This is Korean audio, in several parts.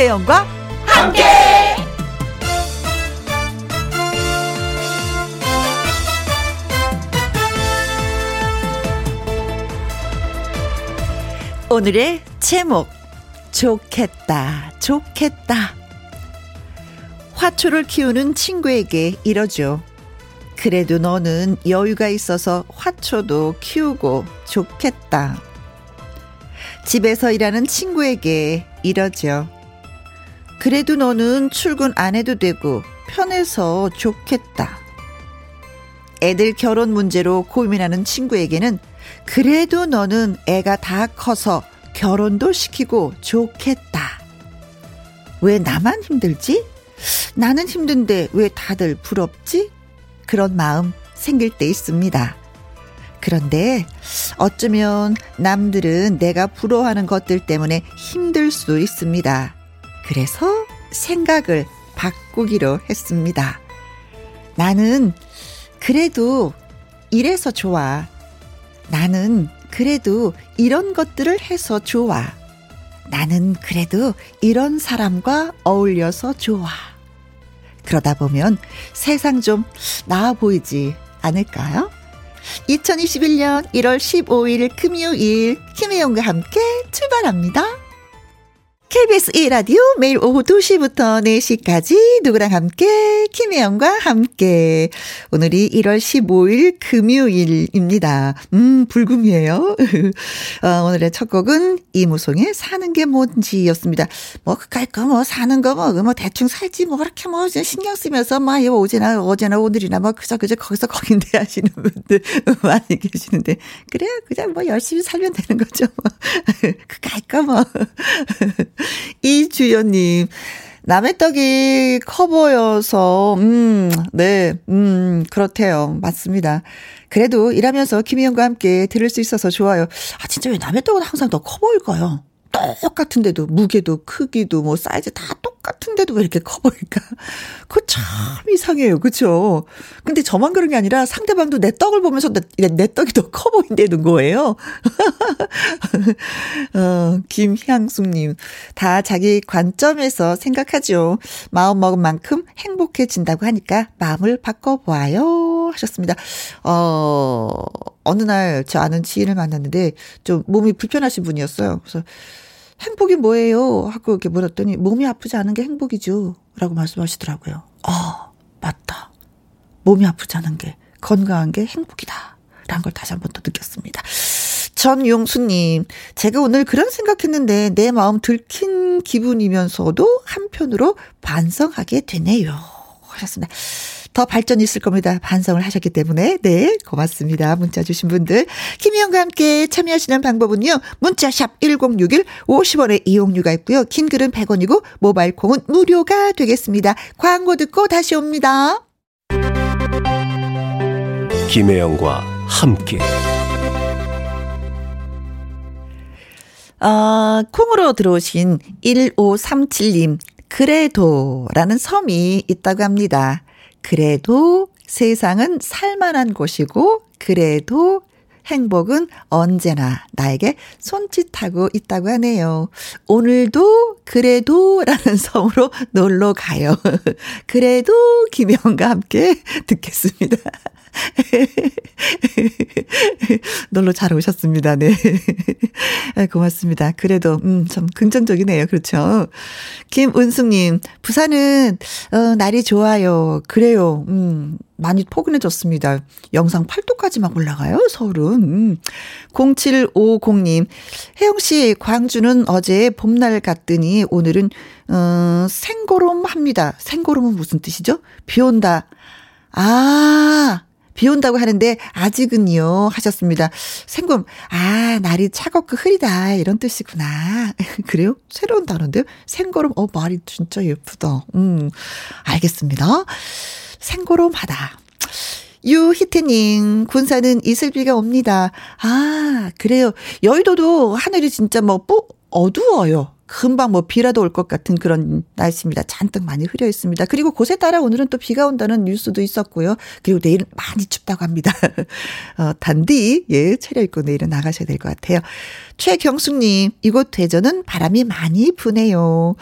김혜영과 함께. 오늘의 제목 좋겠다 좋겠다 화초를 키우는 친구에게 이러죠. 그래도 너는 여유가 있어서 화초도 키우고 좋겠다. 집에서 일하는 친구에게 이러죠. 그래도 너는 출근 안 해도 되고 편해서 좋겠다. 애들 결혼 문제로 고민하는 친구에게는 그래도 너는 애가 다 커서 결혼도 시키고 좋겠다. 왜 나만 힘들지? 나는 힘든데 왜 다들 부럽지? 그런 마음 생길 때 있습니다. 그런데 어쩌면 남들은 내가 부러워하는 것들 때문에 힘들 수 있습니다. 그래서 생각을 바꾸기로 했습니다. 나는 그래도 이래서 좋아. 나는 그래도 이런 것들을 해서 좋아. 나는 그래도 이런 사람과 어울려서 좋아. 그러다 보면 세상 좀 나아 보이지 않을까요? 2021년 1월 15일 금요일 김혜영과 함께 출발합니다. KBS 1라디오 매일 오후 2시부터 4시까지 누구랑 함께 김혜영과 함께 오늘이 1월 15일 금요일입니다. 음 불금이에요. 어, 오늘의 첫 곡은 이무송의 사는 게 뭔지였습니다. 뭐 그까이 거뭐 사는 거뭐 뭐 대충 살지 뭐 그렇게 뭐 신경 쓰면서 막 뭐, 어제나 어제나 오늘이나 뭐 그저 그저 거기서 거긴데 하시는 분들 많이 계시는데 그래요 그냥 뭐 열심히 살면 되는 거죠. 뭐. 그까이 거뭐 이주연님, 남의 떡이 커 보여서, 음, 네, 음, 그렇대요. 맞습니다. 그래도 일하면서 김희영과 함께 들을 수 있어서 좋아요. 아, 진짜 왜 남의 떡은 항상 더 커 보일까요? 똑같은데도 무게도 크기도 뭐 사이즈 다 똑 같은데도 왜 이렇게 커 보일까? 그거 참 이상해요. 그쵸? 근데 저만 그런 게 아니라 상대방도 내 떡을 보면서 내, 내 떡이 더 커 보인다는 거예요. 어, 김향숙님. 다 자기 관점에서 생각하죠. 마음 먹은 만큼 행복해진다고 하니까 마음을 바꿔보아요. 하셨습니다. 어, 어느 날 저 아는 지인을 만났는데 좀 몸이 불편하신 분이었어요. 그래서 행복이 뭐예요? 하고 이렇게 물었더니 몸이 아프지 않은 게 행복이죠. 라고 말씀하시더라고요. 아, 맞다. 몸이 아프지 않은 게 건강한 게 행복이다. 라는 걸 다시 한 번 더 느꼈습니다. 전용수님, 제가 오늘 그런 생각했는데 내 마음 들킨 기분이면서도 한편으로 반성하게 되네요. 하셨습니다. 더 발전이 있을 겁니다. 반성을 하셨기 때문에. 네, 고맙습니다. 문자 주신 분들. 김희영과 함께 참여하시는 방법은요. 문자 샵 1061, 50원의 이용료가 있고요. 긴 글은 100원이고 모바일 콩은 무료가 되겠습니다. 광고 듣고 다시 옵니다. 김혜영과 함께. 어, 콩으로 들어오신 1537님, 그래도라는 섬이 있다고 합니다. 그래도 세상은 살만한 곳이고, 그래도 행복은 언제나 나에게 손짓하고 있다고 하네요. 오늘도 그래도 라는 섬으로 놀러 가요. 그래도 김영과 함께 듣겠습니다. 놀러 잘 오셨습니다. 네. 고맙습니다. 그래도, 음, 참 긍정적이네요. 그렇죠. 김은숙님, 부산은, 어, 날이 좋아요. 그래요. 음, 많이 포근해졌습니다. 영상 8도까지 막 올라가요, 서울은. 음. 0750님, 혜영씨, 광주는 어제 봄날 갔더니 오늘은, 어, 생고름 합니다. 생고름은 무슨 뜻이죠? 비 온다. 아, 비 온다고 하는데 아직은요 하셨습니다. 생금 아 날이 차갑고 흐리다 이런 뜻이구나. 그래요? 새로운 단어인데요. 생고름 어 말이 진짜 예쁘다. 음 알겠습니다. 생고름하다. 유희태님, 군사는 이슬비가 옵니다. 아, 그래요. 여의도도 하늘이 진짜 뭐, 뿌, 어두워요. 금방 뭐 비라도 올 것 같은 그런 날씨입니다. 잔뜩 많이 흐려 있습니다. 그리고 곳에 따라 오늘은 또 비가 온다는 뉴스도 있었고요. 그리고 내일은 많이 춥다고 합니다. 어, 단디, 예, 차려입고 내일은 나가셔야 될 것 같아요. 최경숙님, 이곳 대전은 바람이 많이 부네요.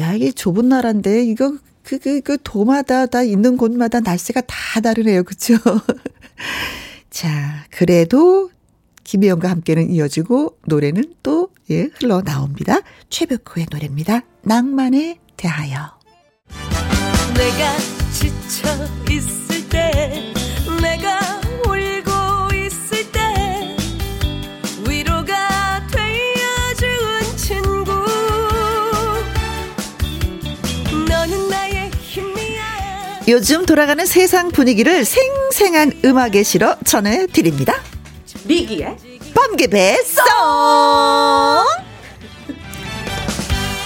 야, 이게 좁은 나라인데, 이거, 그, 그, 그, 도마다, 다 있는 곳마다 날씨가 다 다르네요. 그쵸? 자, 그래도 김혜영과 함께는 이어지고 노래는 또, 예, 흘러나옵니다. 최백호의 노래입니다. 낭만에 대하여. 내가 지쳐 있을 때, 내가 울고 있을 때, 위로가 되어준 친구. 너는 나의 힘이야. 요즘 돌아가는 세상 분위기를 생생한 음악에 실어 전해드립니다. 미기의 번개 배 송!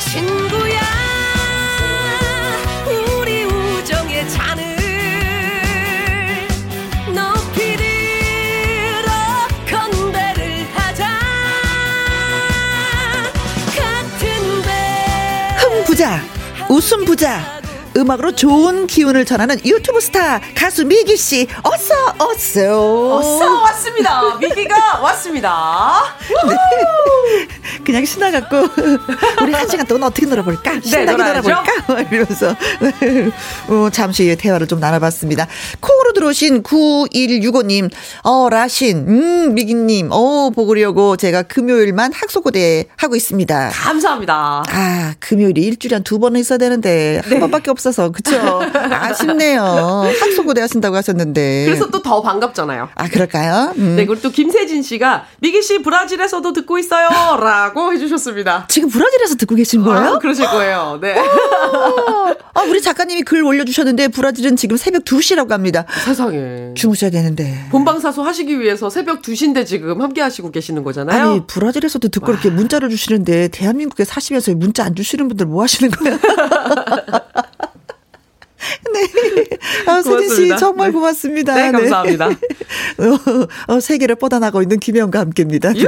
친구야 우리 우정의 잔을 높이 들어 건배를 하자. 같은 배 흥 부자 웃음 부자 음악으로 좋은 기운을 전하는 유튜브 스타 가수 미기 씨 어서 어서 어서 왔습니다. 미기가 왔습니다. 네. 그냥 신나갖고 우리 한 시간 동안 어떻게 놀아볼까? 네, 신나게 네, 놀아볼까? 이러면서 어, 잠시 대화를 좀 나눠봤습니다. 콩으로 들어오신 9165님, 어 라신, 음 미기님, 어 보고려고 제가 금요일만 학속고대 하고 있습니다. 감사합니다. 아 금요일이 일주일에 한 두 번은 있어야 되는데 한 네. 번밖에 없. 없어서 그쵸? 아쉽네요. 학소고대 하신다고 하셨는데. 그래서 또 더 반갑잖아요. 아 그럴까요? 음. 네 그리고 또 김세진 씨가 미기 씨 브라질에서도 듣고 있어요라고 해주셨습니다. 지금 브라질에서 듣고 계신 아, 거예요? 아, 그러실 거예요. 네. 아 우리 작가님이 글 올려주셨는데 브라질은 지금 새벽 2시라고 합니다. 세상에. 주무셔야 되는데. 본방사수 하시기 위해서 새벽 2시인데 지금 함께 하시고 계시는 거잖아요. 아니 브라질에서도 듣고 와. 이렇게 문자를 주시는데 대한민국에 사시면서 문자 안 주시는 분들 뭐 하시는 거예요? 네. 아, 세진 씨 정말 네. 고맙습니다. 네, 감사합니다. 네. 어, 어, 세계를 뻗어나고 있는 김혜영과 함께입니다. 네.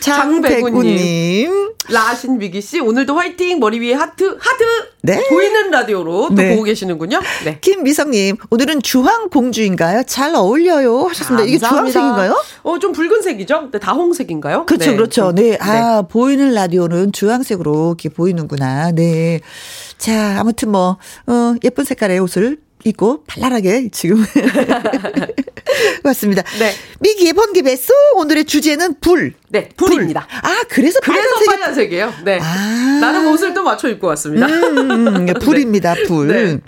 장백구님. 라신 미기 씨, 오늘도 화이팅! 머리 위에 하트, 하트! 네. 보이는 라디오로 또 네. 보고 계시는군요. 네. 김미성님, 오늘은 주황 공주인가요? 잘 어울려요. 하셨습니다. 이게 주황색인가요? 어, 좀 붉은색이죠? 네, 다홍색인가요? 그렇죠, 네. 그렇죠. 네. 아, 보이는 라디오는 주황색으로 이렇게 보이는구나. 네. 자, 아무튼 뭐, 어, 예쁜 색깔의 옷을 입고 발랄하게 지금 왔습니다. 네. 미기의 번개 배수 오늘의 주제는 불. 네, 불입니다. 불. 아, 그래서 그래서 빨간색이... 에요 네. 아. 나는 옷을 또 맞춰 입고 왔습니다. 음, 음, 음. 불입니다. 불. 네.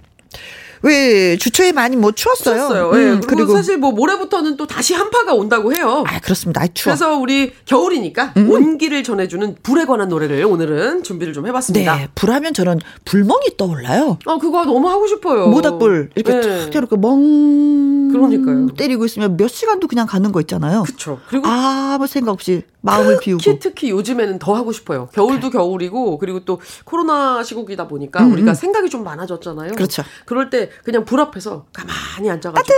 왜 주초에 많이 뭐 추웠어요. 추웠어요. 음, 네. 그리고, 그리고, 사실 뭐 모레부터는 또 다시 한파가 온다고 해요. 아 그렇습니다. 아, 추워. 그래서 우리 겨울이니까 음. 온기를 전해주는 불에 관한 노래를 오늘은 준비를 좀 해봤습니다. 네, 불하면 저는 불멍이 떠올라요. 아 그거 너무 하고 싶어요. 모닥불 이렇게 네. 탁 이렇게 멍 그러니까요. 때리고 있으면 몇 시간도 그냥 가는 거 있잖아요. 그렇죠. 그리고 아무 생각 없이 마음을 특히, 비우고. 특히 요즘에는 더 하고 싶어요. 겨울도 그래. 겨울이고 그리고 또 코로나 시국이다 보니까 음, 우리가 음. 생각이 좀 많아졌잖아요. 그렇죠. 그럴 때 그냥 불 앞에서 가만히 앉아가지고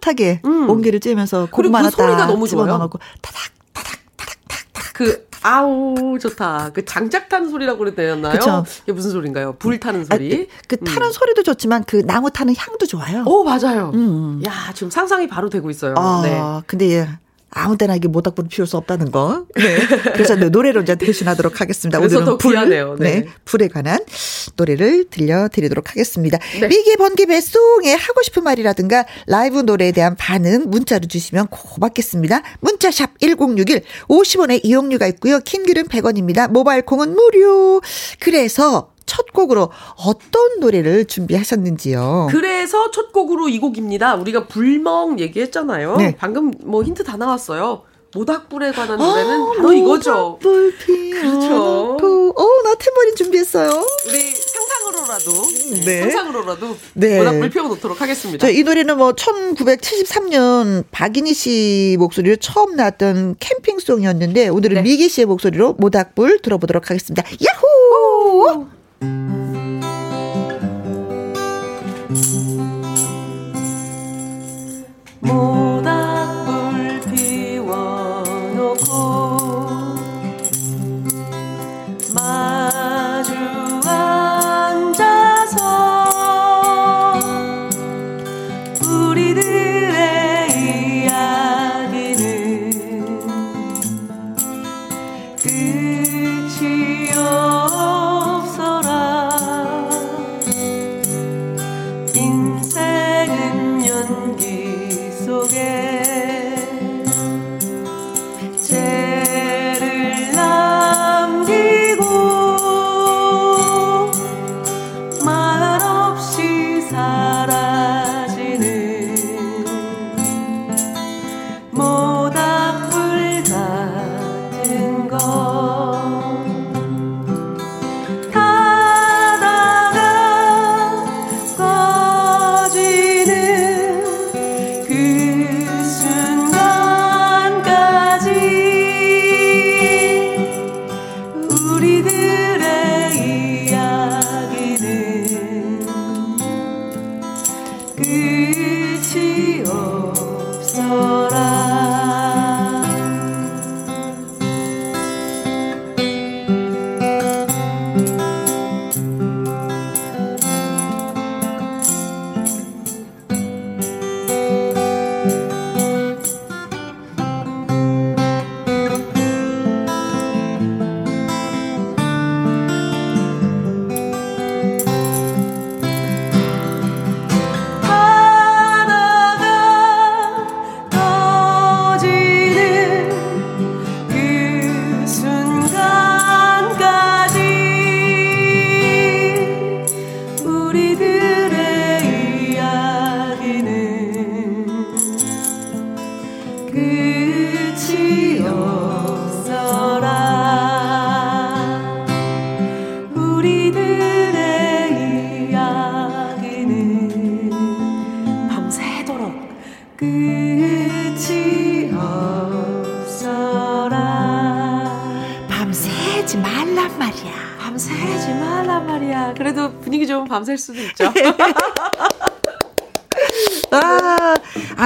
따뜻하게 음. 온기를 쬐면서 고구마 그 소리가 너무 좋아요. 넣고 타닥 타닥 타닥 타닥 그 아우 좋다. 그 장작탄 소리라고 그랬나요? 그쵸. 이게 무슨 소리인가요? 불 타는 소리. 아, 그, 그 타는 음. 소리도 좋지만 그 나무 타는 향도 좋아요. 오 맞아요. 음. 야 지금 상상이 바로 되고 있어요. 아, 네. 근데 예. 아무 때나 이게 모닥불을 피울 수 없다는 거. 네. 그래서 노래로 이제 대신하도록 하겠습니다. 오늘은 불, 귀하네요. 네. 네. 불에 관한 노래를 들려드리도록 하겠습니다. 네. 미개 번개 배송에 하고 싶은 말이라든가 라이브 노래에 대한 반응 문자로 주시면 고맙겠습니다. 문자샵 1061 50원의 이용료가 있고요. 킹글은 100원입니다. 모바일 콩은 무료. 그래서 첫 곡으로 어떤 노래를 준비하셨는지요? 그래서 첫 곡으로 이 곡입니다. 우리가 불멍 얘기했잖아요. 네. 방금 뭐 힌트 다 나왔어요. 모닥불에 관한 노래는 아, 바로 이거죠. 모닥불 피어 그렇죠. 어, 나 탬버린 준비했어요. 우리 상상으로라도 네. 상상으로라도 네. 모닥불 피워 놓도록 하겠습니다. 자, 이 노래는 뭐 1973년 박인희 씨 목소리로 처음 나왔던 캠핑송이었는데 오늘은 네. 미기 씨의 목소리로 모닥불 들어보도록 하겠습니다. 야호! 오! 모 끝이 없어라. 우리들의 이야기는 밤새도록 끝이 없어라. 밤새지 말란 말이야. 밤새지 말란 말이야. 그래도 분위기 좋으면 밤샐 수도 있죠.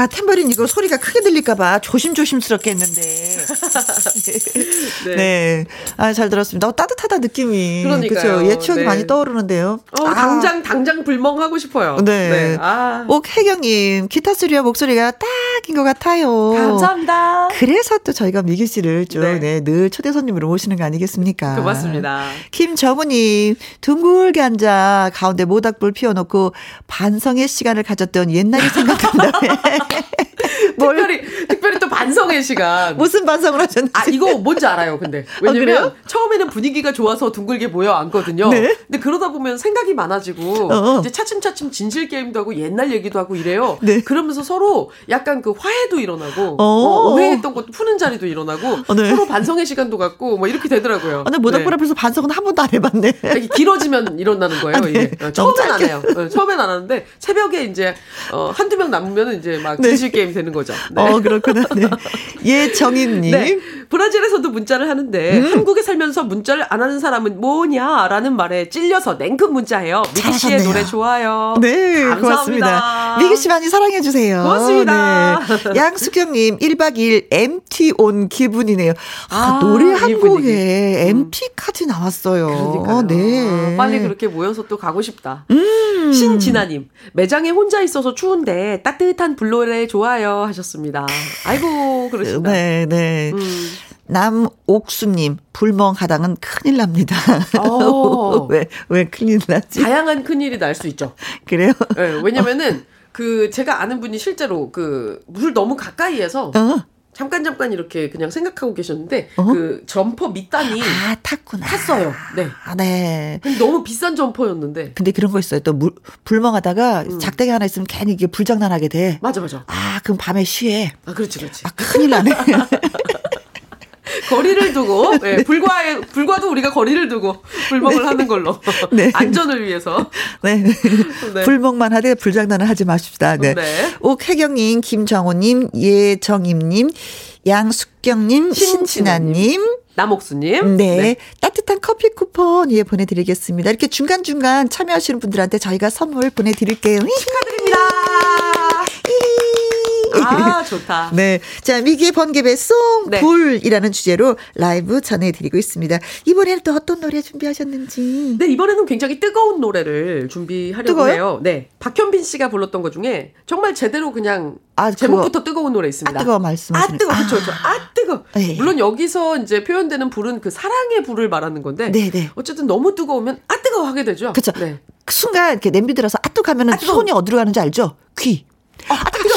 아, 탬버린 이거 소리가 크게 들릴까봐 조심조심스럽게 했는데. 네. 네. 아, 잘 들었습니다. 어, 따뜻하다 느낌이. 그러니까요. 예 추억이 네. 많이 떠오르는데요. 어, 아. 당장, 당장 불멍하고 싶어요. 네. 네. 아. 옥혜경님, 기타 소리와 목소리가 딱인 것 같아요. 감사합니다. 그래서 또 저희가 미기 씨를 좀, 네. 네, 늘 초대 손님으로 모시는 거 아니겠습니까? 고맙습니다. 김정우님, 둥글게 앉아 가운데 모닥불 피워놓고 반성의 시간을 가졌던 옛날이 생각난다. 특별히 특별히 또 반성의 시간. 무슨 반성을 하셨는지. 아 이거 뭔지 알아요. 근데 아, 왜냐면 아, 처음에는 분위기가 좋아서 둥글게 모여 앉거든요. 네? 근데 그러다 보면 생각이 많아지고 어. 이제 차츰차츰 진실 게임도 하고 옛날 얘기도 하고 이래요. 네. 그러면서 서로 약간 그 화해도 일어나고 어. 어, 오해했던 것도 푸는 자리도 일어나고 어, 네. 서로 반성의 시간도 갖고 뭐 이렇게 되더라고요. 아, 근데 모닥불 네. 앞에서 반성은 한 번도 안 해봤네. 길어지면 일어나는 거예요. 아, 네. 이게 어, 처음엔 안 해요. 어, 처음엔 안 하는데 새벽에 이제 어, 한두 명 남으면 이제 막 네. 진실 게임 되는 거죠. 네. 어 그렇구나. 네. 예정인님. 네. 브라질에서도 문자를 하는데 음. 한국에 살면서 문자를 안 하는 사람은 뭐냐라는 말에 찔려서 냉큼 문자해요. 미기 씨의 노래 좋아요. 네, 감사합니다. 고맙습니다. 미기 씨 많이 사랑해 주세요. 고맙습니다. 네. 양수경님 1박 2일 MT 온 기분이네요. 아, 아 노래 한 곡에 MT까지 음. 나왔어요. 그러니까요. 네. 아, 빨리 그렇게 모여서 또 가고 싶다. 음. 신진아님 매장에 혼자 있어서 추운데 따뜻한 불노래 좋아요 하셨습니다. 아이고 그러신다. 네, 네. 음. 남옥수님, 불멍하다는 큰일 납니다. 어. 왜, 왜 큰일 나지? 다양한 큰일이 날 수 있죠. 그래요? 네, 왜냐면은, 그, 제가 아는 분이 실제로 그, 물 너무 가까이에서, 어. 잠깐 잠깐 이렇게 그냥 생각하고 계셨는데 어? 그 점퍼 밑단이 아 탔구나 탔어요. 네. 아, 네. 너무 비싼 점퍼였는데. 근데 그런 거 있어요. 또 물, 불멍하다가 음. 작대기 하나 있으면 괜히 이게 불장난하게 돼. 맞아 맞아. 아 그럼 밤에 쉬해. 아 그렇지 그렇지. 아 큰일 나네. 거리를 두고 네, 불과에 불과도 우리가 거리를 두고 불멍을 네. 하는 걸로 네. 안전을 위해서 네. 네. 불멍만 하되 불장난을 하지 마십시다. 네. 네. 옥혜경님, 김정호님, 예정임님, 양숙경님, 신진아님. 남옥수님. 네. 네. 따뜻한 커피 쿠폰 예 보내드리겠습니다. 이렇게 중간중간 참여하시는 분들한테 저희가 선물 보내드릴게요. 축하드립니다. 아, 좋다. 네. 자, 미기의 번개배 송, 네. 불이라는 주제로 라이브 전해드리고 있습니다. 이번에는 또 어떤 노래 준비하셨는지. 네, 이번에는 굉장히 뜨거운 노래를 준비하려고 뜨거워요? 해요. 네. 박현빈 씨가 불렀던 것 중에 정말 제대로 그냥 아, 제목부터 그거. 뜨거운 노래 있습니다. 아, 뜨거워 말씀하시는 아, 뜨거. 그렇죠. 그렇죠. 아, 뜨거. 네. 물론 여기서 이제 표현되는 불은 그 사랑의 불을 말하는 건데 네, 네. 어쨌든 너무 뜨거우면 아, 뜨거워 하게 되죠. 그렇죠. 네. 그 순간 이렇게 냄비 들어서 아, 뜨거 하면은 아, 손이 어디로 가는지 알죠? 귀. 아, 아 뜨거.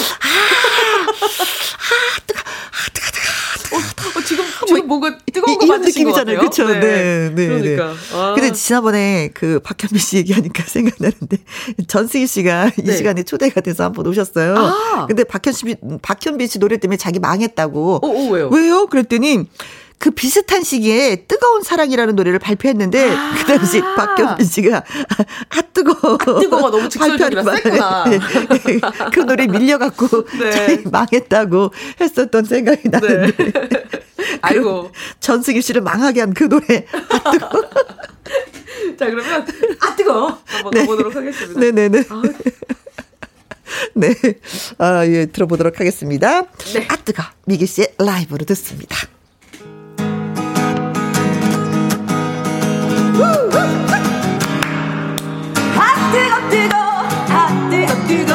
아, 아, 뜨거. 아, 뜨거, 뜨거. 어, 어, 지금, 지금 뭔가 뜨거운 거 맞으신 느낌이잖아요. 그렇죠. 네. 네, 네. 그러니까. 네. 아. 근데 지난번에 그 박현미 씨 얘기하니까 생각나는데 전승희 씨가 네. 이 시간에 초대가 돼서 한번 오셨어요. 아. 근데 박현미 박현미 씨 노래 때문에 자기 망했다고. 어, 어 왜요? 왜요? 그랬더니 그 비슷한 시기에 뜨거운 사랑이라는 노래를 발표했는데 아~ 그 당시 박경민 씨가 아 뜨거 아 뜨거가 너무 직설적이라 셌구나. 네. 그 노래 밀려갖고 네. 망했다고 했었던 생각이 나는데. 네. 아이고 전승희 씨를 망하게 한 그 노래 아 뜨거. 자 그러면 아 뜨거 한번 네. 가보도록 하겠습니다. 네네네. 아. 네. 아, 예, 들어보도록 하겠습니다. 네. 아, 뜨거. 미기 씨의 라이브로 듣습니다. 뜨거 뜨거 아 뜨거 뜨거.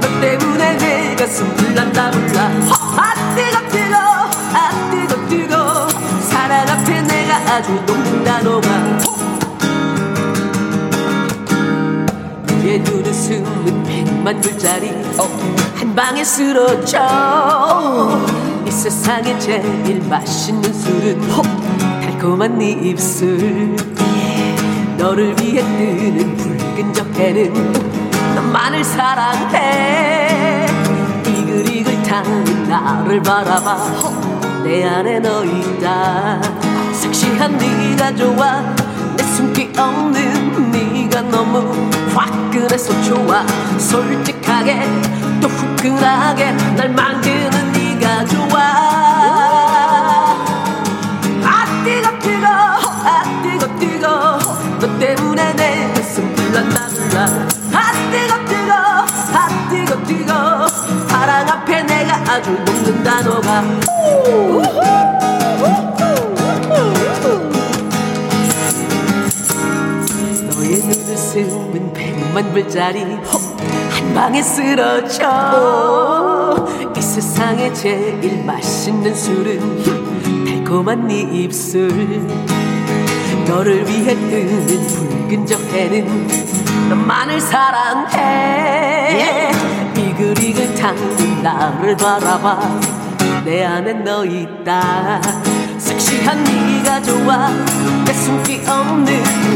너 때문에 내 가슴 불난다 불나 아 뜨거 뜨거 아 뜨거 뜨거. 사랑 앞에 내가 아주 녹는다 녹아 너의 눈웃음은 백만 불짜리. 한 방에 쓰러져. 이 세상에 제일 맛있는 술은 달콤한 네 입술. 너를 위해 뜨는 붉은 적해는 너만을 사랑해. 이글이글 타는 나를 바라봐. 내 안에 너 있다. 섹시한 네가 좋아. 내 숨기 없는 네가 너무 화끈해서 좋아. 솔직하게 또 후끈하게 날 만드는 네가 좋아 불난다 불나 아 뜨거 뜨거 아 뜨거 뜨거. 사랑 앞에 내가 아주 녹는다 너가. 너의 눈웃음은 백만 불짜리 한 방에 쓰러져. 이 세상에 제일 맛있는 술은 달콤한 네 입술 너를 위해 뜨는 붉은 저 해는 너만을 사랑해. 이글이글 당근 나를 바라봐. 내 안에 너 있다. 섹시한 네가 좋아. 내 숨기 없는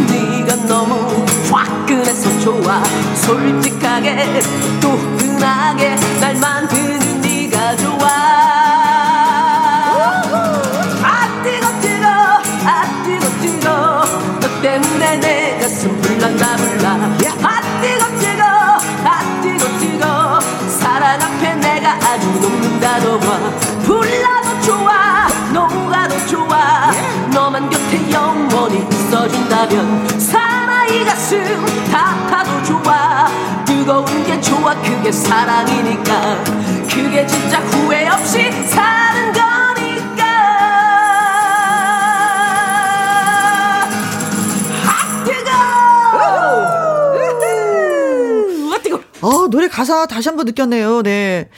네가 너무 화끈해서 좋아. 솔직하게 또 흔하게 날 만드는 네가 좋아 아 불나 아 뜨거 뜨거 아 뜨거 뜨거 사랑 앞에 내가 아주 녹는다 너와 불나도 좋아 녹아도 좋아. 너만 곁에 영원히 있어준다면 사나이 가슴 다 타도 좋아. 뜨거운 게 좋아 그게 사랑이니까. 그게 진짜 후회 없이 사는 거 어, 노래 가사 다시 한번 느꼈네요. 네.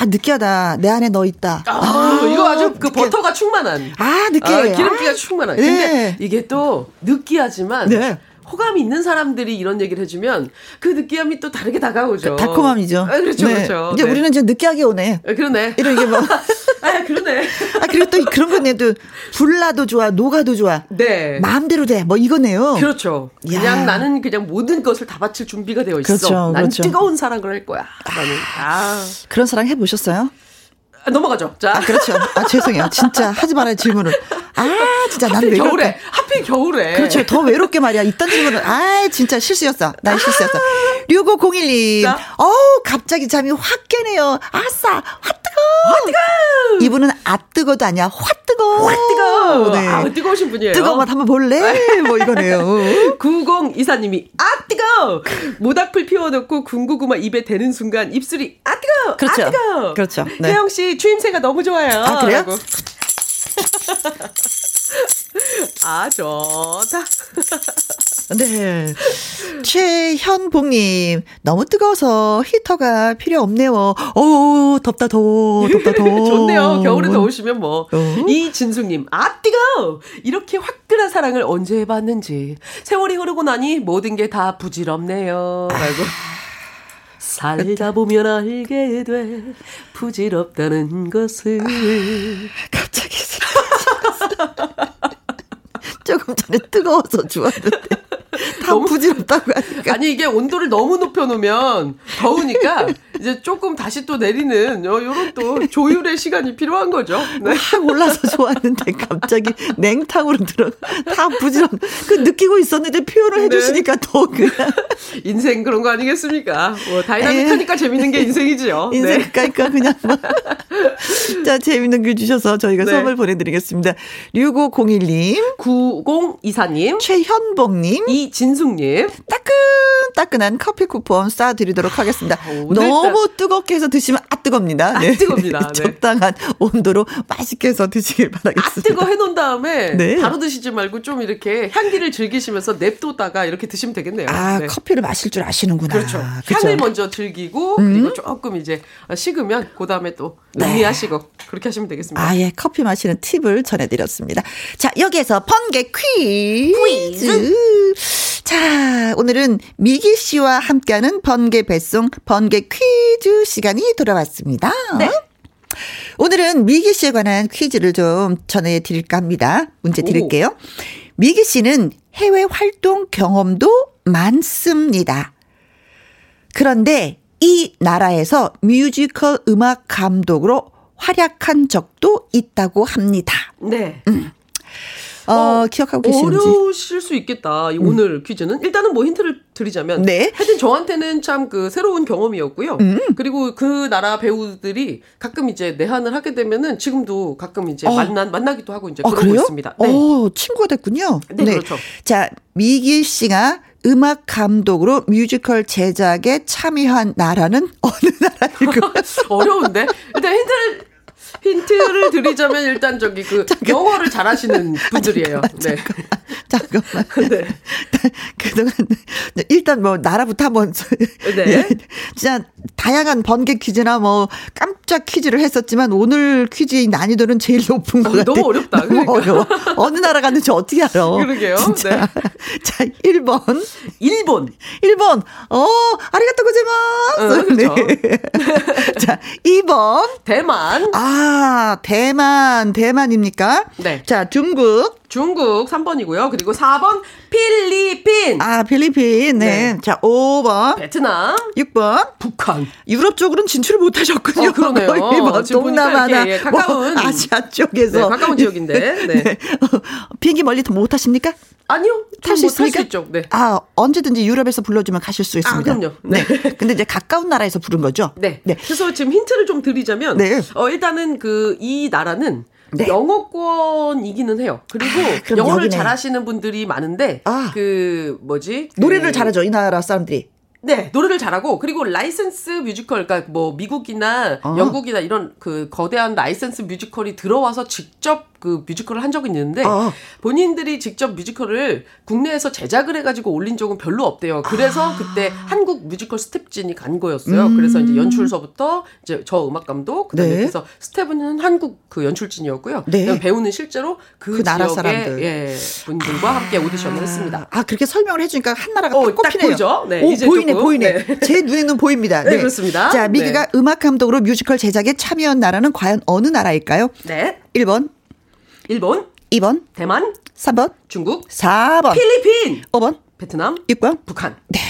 아, 느끼하다. 내 안에 너 있다. 아, 아 이거 아주 그 느끼... 버터가 충만한. 아, 느끼해. 아, 기름기가 아, 충만한. 네. 근데 이게 또 느끼하지만 네. 호감이 있는 사람들이 이런 얘기를 해주면 그 느끼함이 또 다르게 다가오죠. 그 달콤함이죠. 아, 그렇죠, 네. 그렇죠. 이제 네. 우리는 이제 느끼하게 오네. 아, 그러네. 이런 게 뭐. 아, 네. 아, 그리고 또 그런 거네도 불나도 좋아, 녹아도 좋아. 네. 마음대로 돼. 뭐 이거네요. 그렇죠. 그냥 야. 나는 그냥 모든 것을 다 바칠 준비가 되어 있어. 그렇죠, 난 그렇죠. 뜨거운 사랑을 할 거야. 나는. 아. 그런 사랑 해보셨어요? 아, 넘어가죠. 자. 아, 그렇죠. 아, 죄송해요. 진짜 하지 말아요, 질문을. 아, 진짜 나는 왜 겨울에. 하필 겨울에. 그렇죠. 더 외롭게 말이야. 이딴 질문을. 아, 진짜 실수였어. 난 실수였어. 6501님. 어우, 갑자기 잠이 확 깨네요. 아싸, 화 뜨거! 화 뜨거! 이분은 아 뜨거도 아니야. 화 뜨거! 화 뜨거! 네. 아, 뜨거우신 분이에요. 뜨거운 맛 한번 볼래? 뭐 이거네요. 90 이사님이 아 뜨거! 모닥불 피워놓고 군고구마 입에 대는 순간 입술이 아 뜨거! 그렇죠. 아 뜨거! 그렇죠. 네. 혜영 씨 추임새가 너무 좋아요. 아, 그래요? 아, 좋다. 네. 최현복님, 너무 뜨거워서 히터가 필요 없네요. 어우, 덥다, 더워, 덥다, 더워. 좋네요. 겨울에 더우시면 뭐. 어? 이진숙님, 아, 뜨거! 이렇게 화끈한 사랑을 언제 해봤는지. 세월이 흐르고 나니 모든 게 다 부질없네요. 라고. 살다 보면 알게 돼 부질없다는 것을 아, 갑자기 조금 전에 뜨거워서 좋았는데. 다 너무 부질없다고 하니까. 아니, 이게 온도를 너무 높여 놓으면 더우니까 이제 조금 다시 또 내리는 요, 요런 또 조율의 시간이 필요한 거죠. 네. 확 올라서 좋았는데 갑자기 냉탕으로 들어 다 부질없. 그 느끼고 있었는데 표현을 네. 해주시니까 더 그냥. 인생 그런 거 아니겠습니까? 뭐 다이나믹하니까 재밌는 게 인생이지요. 인생 네. 그러니까 그냥 뭐. 자, 재밌는 글 주셔서 저희가 네. 선물 보내드리겠습니다. 6501님. 9024님. 최현복님. 이진숙님. 따끈따끈한 커피 쿠폰 쏴드리도록 하겠습니다. 아, 너무 뜨겁게 해서 드시면 아 뜨겁니다. 네. 아 뜨겁니다. 네. 적당한 온도로 맛있게 해서 드시길 바라겠습니다. 아 뜨거 해놓은 다음에 네. 바로 드시지 말고 좀 이렇게 향기를 즐기시면서 냅두다가 이렇게 드시면 되겠네요. 아 네. 커피를 마실 줄 아시는구나. 그렇죠. 그렇죠. 향을 먼저 즐기고 음. 그리고 조금 이제 식으면 그 다음에 또 네. 음미하시고 그렇게 하시면 되겠습니다. 아예 커피 마시는 팁을 전해드렸습니다. 자 여기에서 번개 퀴즈. 퀴즈. 자 오늘은 미기 씨와 함께하는 번개 배송 번개 퀴즈 시간이 돌아왔습니다. 네. 오늘은 미기 씨에 관한 퀴즈를 좀 전해드릴까 합니다. 문제 드릴게요. 오. 미기 씨는 해외 활동 경험도 많습니다. 그런데 이 나라에서 뮤지컬 음악 감독으로 활약한 적도 있다고 합니다. 네. 음. 어, 어, 기억하고 계시는지. 어려우실 수 있겠다. 음. 오늘 퀴즈는. 일단은 뭐 힌트를 드리자면. 네. 하여튼 저한테는 참 그 새로운 경험이었고요. 음. 그리고 그 나라 배우들이 가끔 이제 내한을 하게 되면은 지금도 가끔 이제 어. 만나, 만나기도 하고 이제 어, 그러고 그래요? 있습니다. 네. 어, 친구가 됐군요. 네, 네. 그렇죠. 자, 미길 씨가 음악 감독으로 뮤지컬 제작에 참여한 나라는 어느 나라일까? 어려운데? 일단 힌트를 힌트를 드리자면 일단 저기 그 잠깐만. 영어를 잘하시는 분들이에요. 아, 잠깐만, 네. 잠깐만. 네. 그동안 일단 뭐 나라부터 한번 네. 예, 진짜 다양한 번개 퀴즈나 뭐 깜짝 퀴즈를 했었지만 오늘 퀴즈의 난이도는 제일 높은 것 어, 같아. 너무 어렵다. 너무 그러니까. 어려워. 어느 나라 갔는지 어떻게 알아? 그러게요. 진짜. 네. 자, 1번. 일본. 1번. 어, 아리가또 고제마스. 어, 그렇죠. 네. 자, 2번. 대만. 아, 대만. 대만입니까? 네. 자, 중국. 중국 3번이고요. 그리고 4번 필리핀. 아, 필리핀. 네. 네. 자, 5번. 베트남. 6번. 북한. 유럽 쪽으로는 진출을 못 하셨군요. 어, 그러네요. 뭐 동남아나 예, 가까운 뭐 아시아 쪽에서 네, 가까운 지역인데. 네. 네. 비행기 멀리 못 하십니까? 아니요. 탈 수 있습니까? 있죠. 네. 아, 언제든지 유럽에서 불러주면 가실 수 있습니다. 아, 그럼요. 네. 네. 근데 이제 가까운 나라에서 부른 거죠? 네. 네. 그래서 지금 힌트를 좀 드리자면, 네. 어, 일단은 그 이 나라는 네. 영어권이기는 해요. 그리고 아, 영어를 여기네. 잘하시는 분들이 많은데 아. 그 뭐지? 그 노래를 잘하죠 이 나라 사람들이. 네, 노래를 잘하고 그리고 라이센스 뮤지컬 그러니까 뭐 미국이나 아. 영국이나 이런 그 거대한 라이센스 뮤지컬이 들어와서 직접 그 뮤지컬을 한 적이 있는데 아. 본인들이 직접 뮤지컬을 국내에서 제작을 해가지고 올린 적은 별로 없대요. 그래서 아. 그때 한국 뮤지컬 스텝진이 간 거였어요. 음. 그래서 이제 연출서부터 이제 저 음악 감독 그다음에 네. 그래서 스텝은 한국 그 연출진이었고요. 네. 배우는 실제로 그, 그 나라 사람들 예, 분들과 아. 함께 오디션을 했습니다. 아 그렇게 설명을 해주니까 한 나라가 어, 딱 꼽히네요. 보이죠? 네, 오, 보이네 조금. 보이네. 네. 제 눈에는 보입니다. 네, 네 그렇습니다. 자 미기가 네. 음악 감독으로 뮤지컬 제작에 참여한 나라는 과연 어느 나라일까요? 네. 1번 일본 2번 대만 3번 중국 4번 필리핀 5번 베트남 6번 북한 네.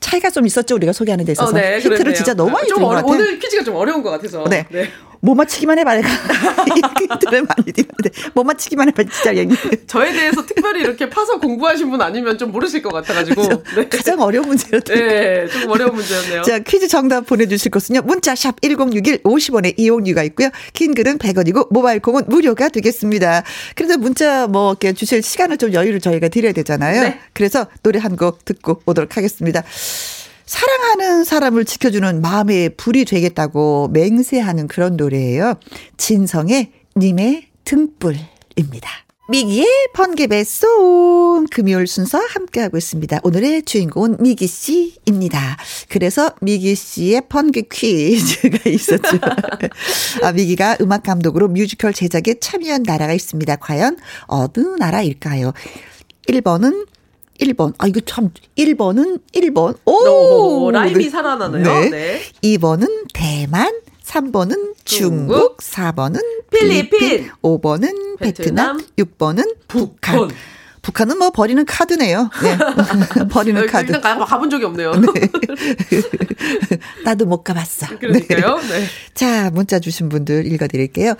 차이가 좀 있었죠 우리가 소개하는 데 있어서 어, 네, 힌트를 그랬네요. 진짜 너무 많이 준것 같아요. 오늘 퀴즈가 좀 어려운 것 같아서. 네. 네. 못 맞히기만 해봐 내가 힌트를 많이 드는데 못 맞히기만 해봐 진짜 얘기. 저에 대해서 특별히 이렇게 파서 공부하신 분 아니면 좀 모르실 것 같아가지고 네. 가장 어려운 문제였죠. 네, 좀 어려운 문제였네요. 자 퀴즈 정답 보내주실 곳은요 문자 샵 #1061 50원의 이용료가 있고요 긴 글은 100원이고 모바일 콩은 무료가 되겠습니다. 그래서 문자 뭐 이렇게 주실 시간을 좀 여유를 저희가 드려야 되잖아요. 네. 그래서 노래 한 곡 듣고 오도록 하겠습니다. 사랑하는 사람을 지켜주는 마음의 불이 되겠다고 맹세하는 그런 노래예요. 진성의 님의 등불입니다. 미기의 번개배 송 금요일 순서 함께하고 있습니다. 오늘의 주인공은 미기 씨입니다. 그래서 미기 씨의 번개 퀴즈가 있었죠. 아, 미기가 음악 감독으로 뮤지컬 제작에 참여한 나라가 있습니다. 과연 어느 나라일까요? 1번은 1번. 아, 이거 참, 1번은 1번. 오! 오 라임이 네. 살아나네요. 네. 네. 2번은 대만, 3번은 중국, 중국 4번은 필리핀, 필리핀 5번은 베트남, 베트남 6번은 북한. 북한. 북한은 뭐 버리는 카드네요. 네. 버리는 카드. 일단 가, 가본 적이 없네요. 네. 나도 못 가봤어. 그러니까요. 네. 네. 자, 문자 주신 분들 읽어드릴게요.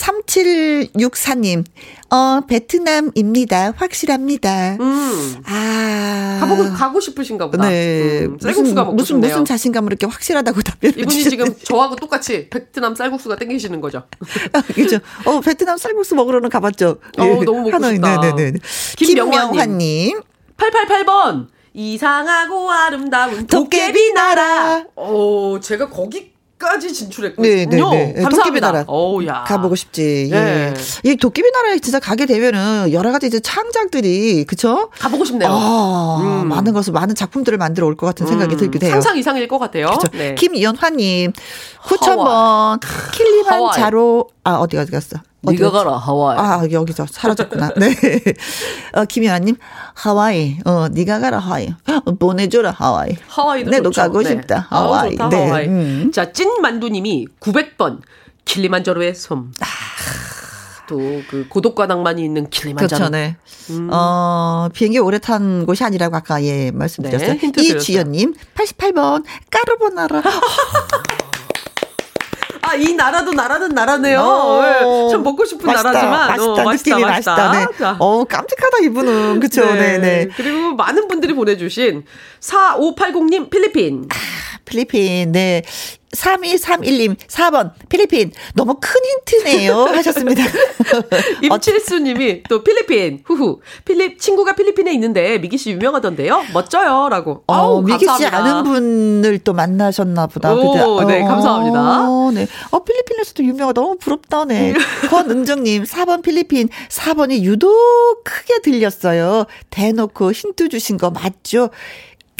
3764님, 어, 베트남입니다. 확실합니다. 음. 아. 가보고, 가고 싶으신가 보다. 네. 음, 쌀국수가 무슨, 싶네요. 무슨 자신감으로 이렇게 확실하다고 답변을 이분이 주셨네. 지금 저하고 똑같이 베트남 쌀국수가 땡기시는 거죠. 아, 그죠. 어, 베트남 쌀국수 먹으러는 가봤죠. 어, 네. 너무 먹고 하노이, 싶다. 네네네. 김명환님. 888번. 이상하고 아름다운 도깨비 나라. 오, 제가 거기 까지 진출했군요. 네, 네, 네. 도깨비 나라. 오야. 가보고 싶지. 예. 네. 이 도깨비 나라에 진짜 가게 되면은 여러 가지 이제 창작들이 그쵸? 가보고 싶네요. 아, 음. 많은 것을 많은 작품들을 만들어 올 것 같은 생각이 음. 들기도 해요. 상상 이상일 것 같아요. 네. 김연화님 9,000번 킬리만자로 아 어디 어디 갔어? 네가 가라 하와이. 아 여기서 사라졌구나. 네. 어, 김연아님 하와이. 어 네가 가라 하와이. 보내줘라 하와이. 하와이도 내도 좋죠. 가고 네. 싶다. 하와이. 아, 네. 하와이. 음. 자 찐 만두님이 900번 킬리만자로의 섬. 아. 또그 고독과 낭만이 있는 킬리만자로. 그렇죠, 네. 음. 어, 비행기 오래 탄 곳이 아니라고 아까 예 말씀드렸어요. 네, 이주연님 88번 까르보나라. 아, 이 나라도 나라는 나라네요. 어, 네. 참 먹고 싶은 맛있다, 나라지만. 맛있다, 어, 맛있다, 맛있다. 맛있다. 네. 어, 깜찍하다, 이분은. 그쵸, 네. 네, 네. 그리고 많은 분들이 보내주신 4580님 필리핀. 아, 필리핀. 네. 3231님, 4번, 필리핀. 너무 큰 힌트네요. 하셨습니다. 임칠수 님이 또 필리핀, 후후. 필립, 친구가 필리핀에 있는데, 미기 씨 유명하던데요? 멋져요. 라고. 어, 아우, 미기 씨 아는 분을 또 만나셨나 보다. 오, 그죠? 네, 감사합니다. 어, 네. 어, 필리핀에서도 유명하다. 너무 부럽다네. 권은정 님, 4번 필리핀, 4번이 유독 크게 들렸어요. 대놓고 힌트 주신 거 맞죠?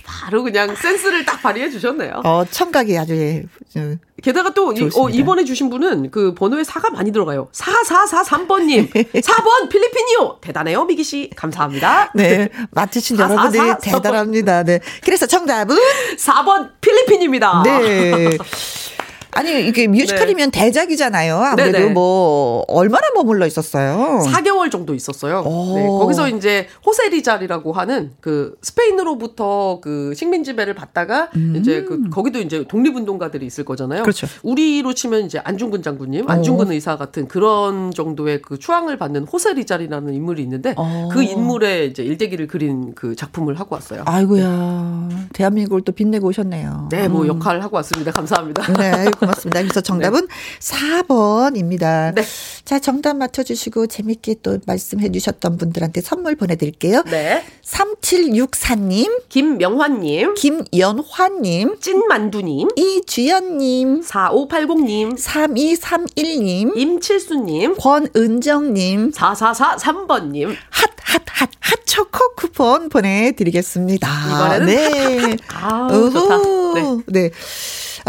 바로 그냥 센스를 딱 발휘해 주셨네요. 어, 청각이 아주 예, 게다가 또 이, 어, 이번에 주신 분은 그 번호에 4가 많이 들어가요. 4443번 님. 4번 필리핀이요. 대단해요, 미기 씨. 감사합니다. 네. 맞추신 여러분들이 대단합니다. 네. 그래서 정답은 4번 필리핀입니다. 네. 아니 이게 뮤지컬이면 네. 대작이잖아요. 아무래도 네네. 뭐 얼마나 머물러 있었어요? 4개월 정도 있었어요. 네, 거기서 이제 호세리잘이라고 하는 그 스페인으로부터 그 식민 지배를 받다가 음. 이제 그 거기도 이제 독립운동가들이 있을 거잖아요. 그렇죠. 우리로 치면 이제 안중근 장군님, 안중근 오. 의사 같은 그런 정도의 그 추앙을 받는 호세리잘이라는 인물이 있는데 오. 그 인물의 이제 일대기를 그린 그 작품을 하고 왔어요. 아이고야. 대한민국을 또 빛내고 오셨네요. 네, 뭐 음. 역할 하고 왔습니다. 감사합니다. 네. 고맙습니다. 그래서 정답은 네. 4번입니다. 네. 자, 정답 맞춰주시고 재밌게 또 말씀해 주셨던 분들한테 선물 보내드릴게요. 네. 3764님, 김명환님, 김연화님, 찐만두님, 이주연님, 4580님, 3231님, 임칠수님, 권은정님, 4443번님, 핫, 핫, 핫, 핫초코 쿠폰 보내드리겠습니다. 이번에는 네. 핫, 핫. 아, 좋다. 네. 네.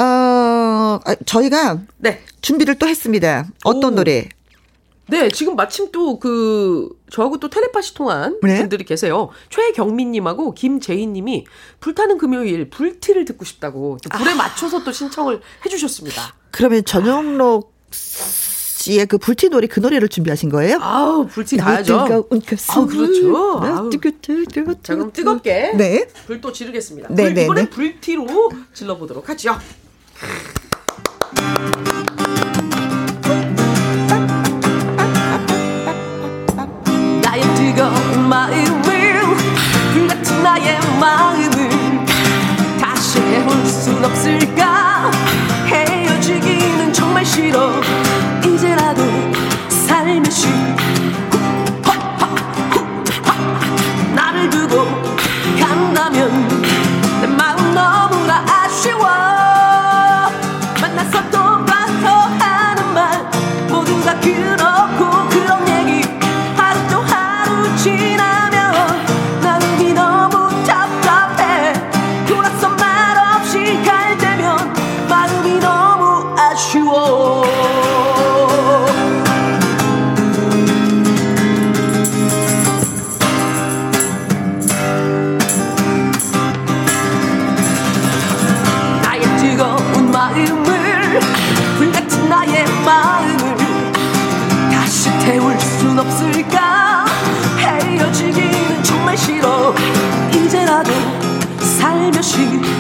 어, 아, 저희가 네. 준비를 또 했습니다. 어떤 오. 노래? 네, 지금 마침 또 그 저하고 또 텔레파시 통한 네? 분들이 계세요. 최경민님하고 김재희님이 불타는 금요일 불티를 듣고 싶다고 또 불에 아. 맞춰서 또 신청을 해주셨습니다. 그러면 전용록 씨의 그 불티 노래 그 노래를 준비하신 거예요? 아우 불티 가야죠. 아 그렇죠. 아우. 자 그럼 뜨겁게 네. 불도 지르겠습니다. 네, 불, 네, 이번엔 네. 불티로 질러보도록 하죠. 나의 뜨거운 마음을 불같은 나의 마음을 다시 해올 순 없을까 헤어지기는 정말 싫어 간다면 내 마음 너무나 아쉬워 아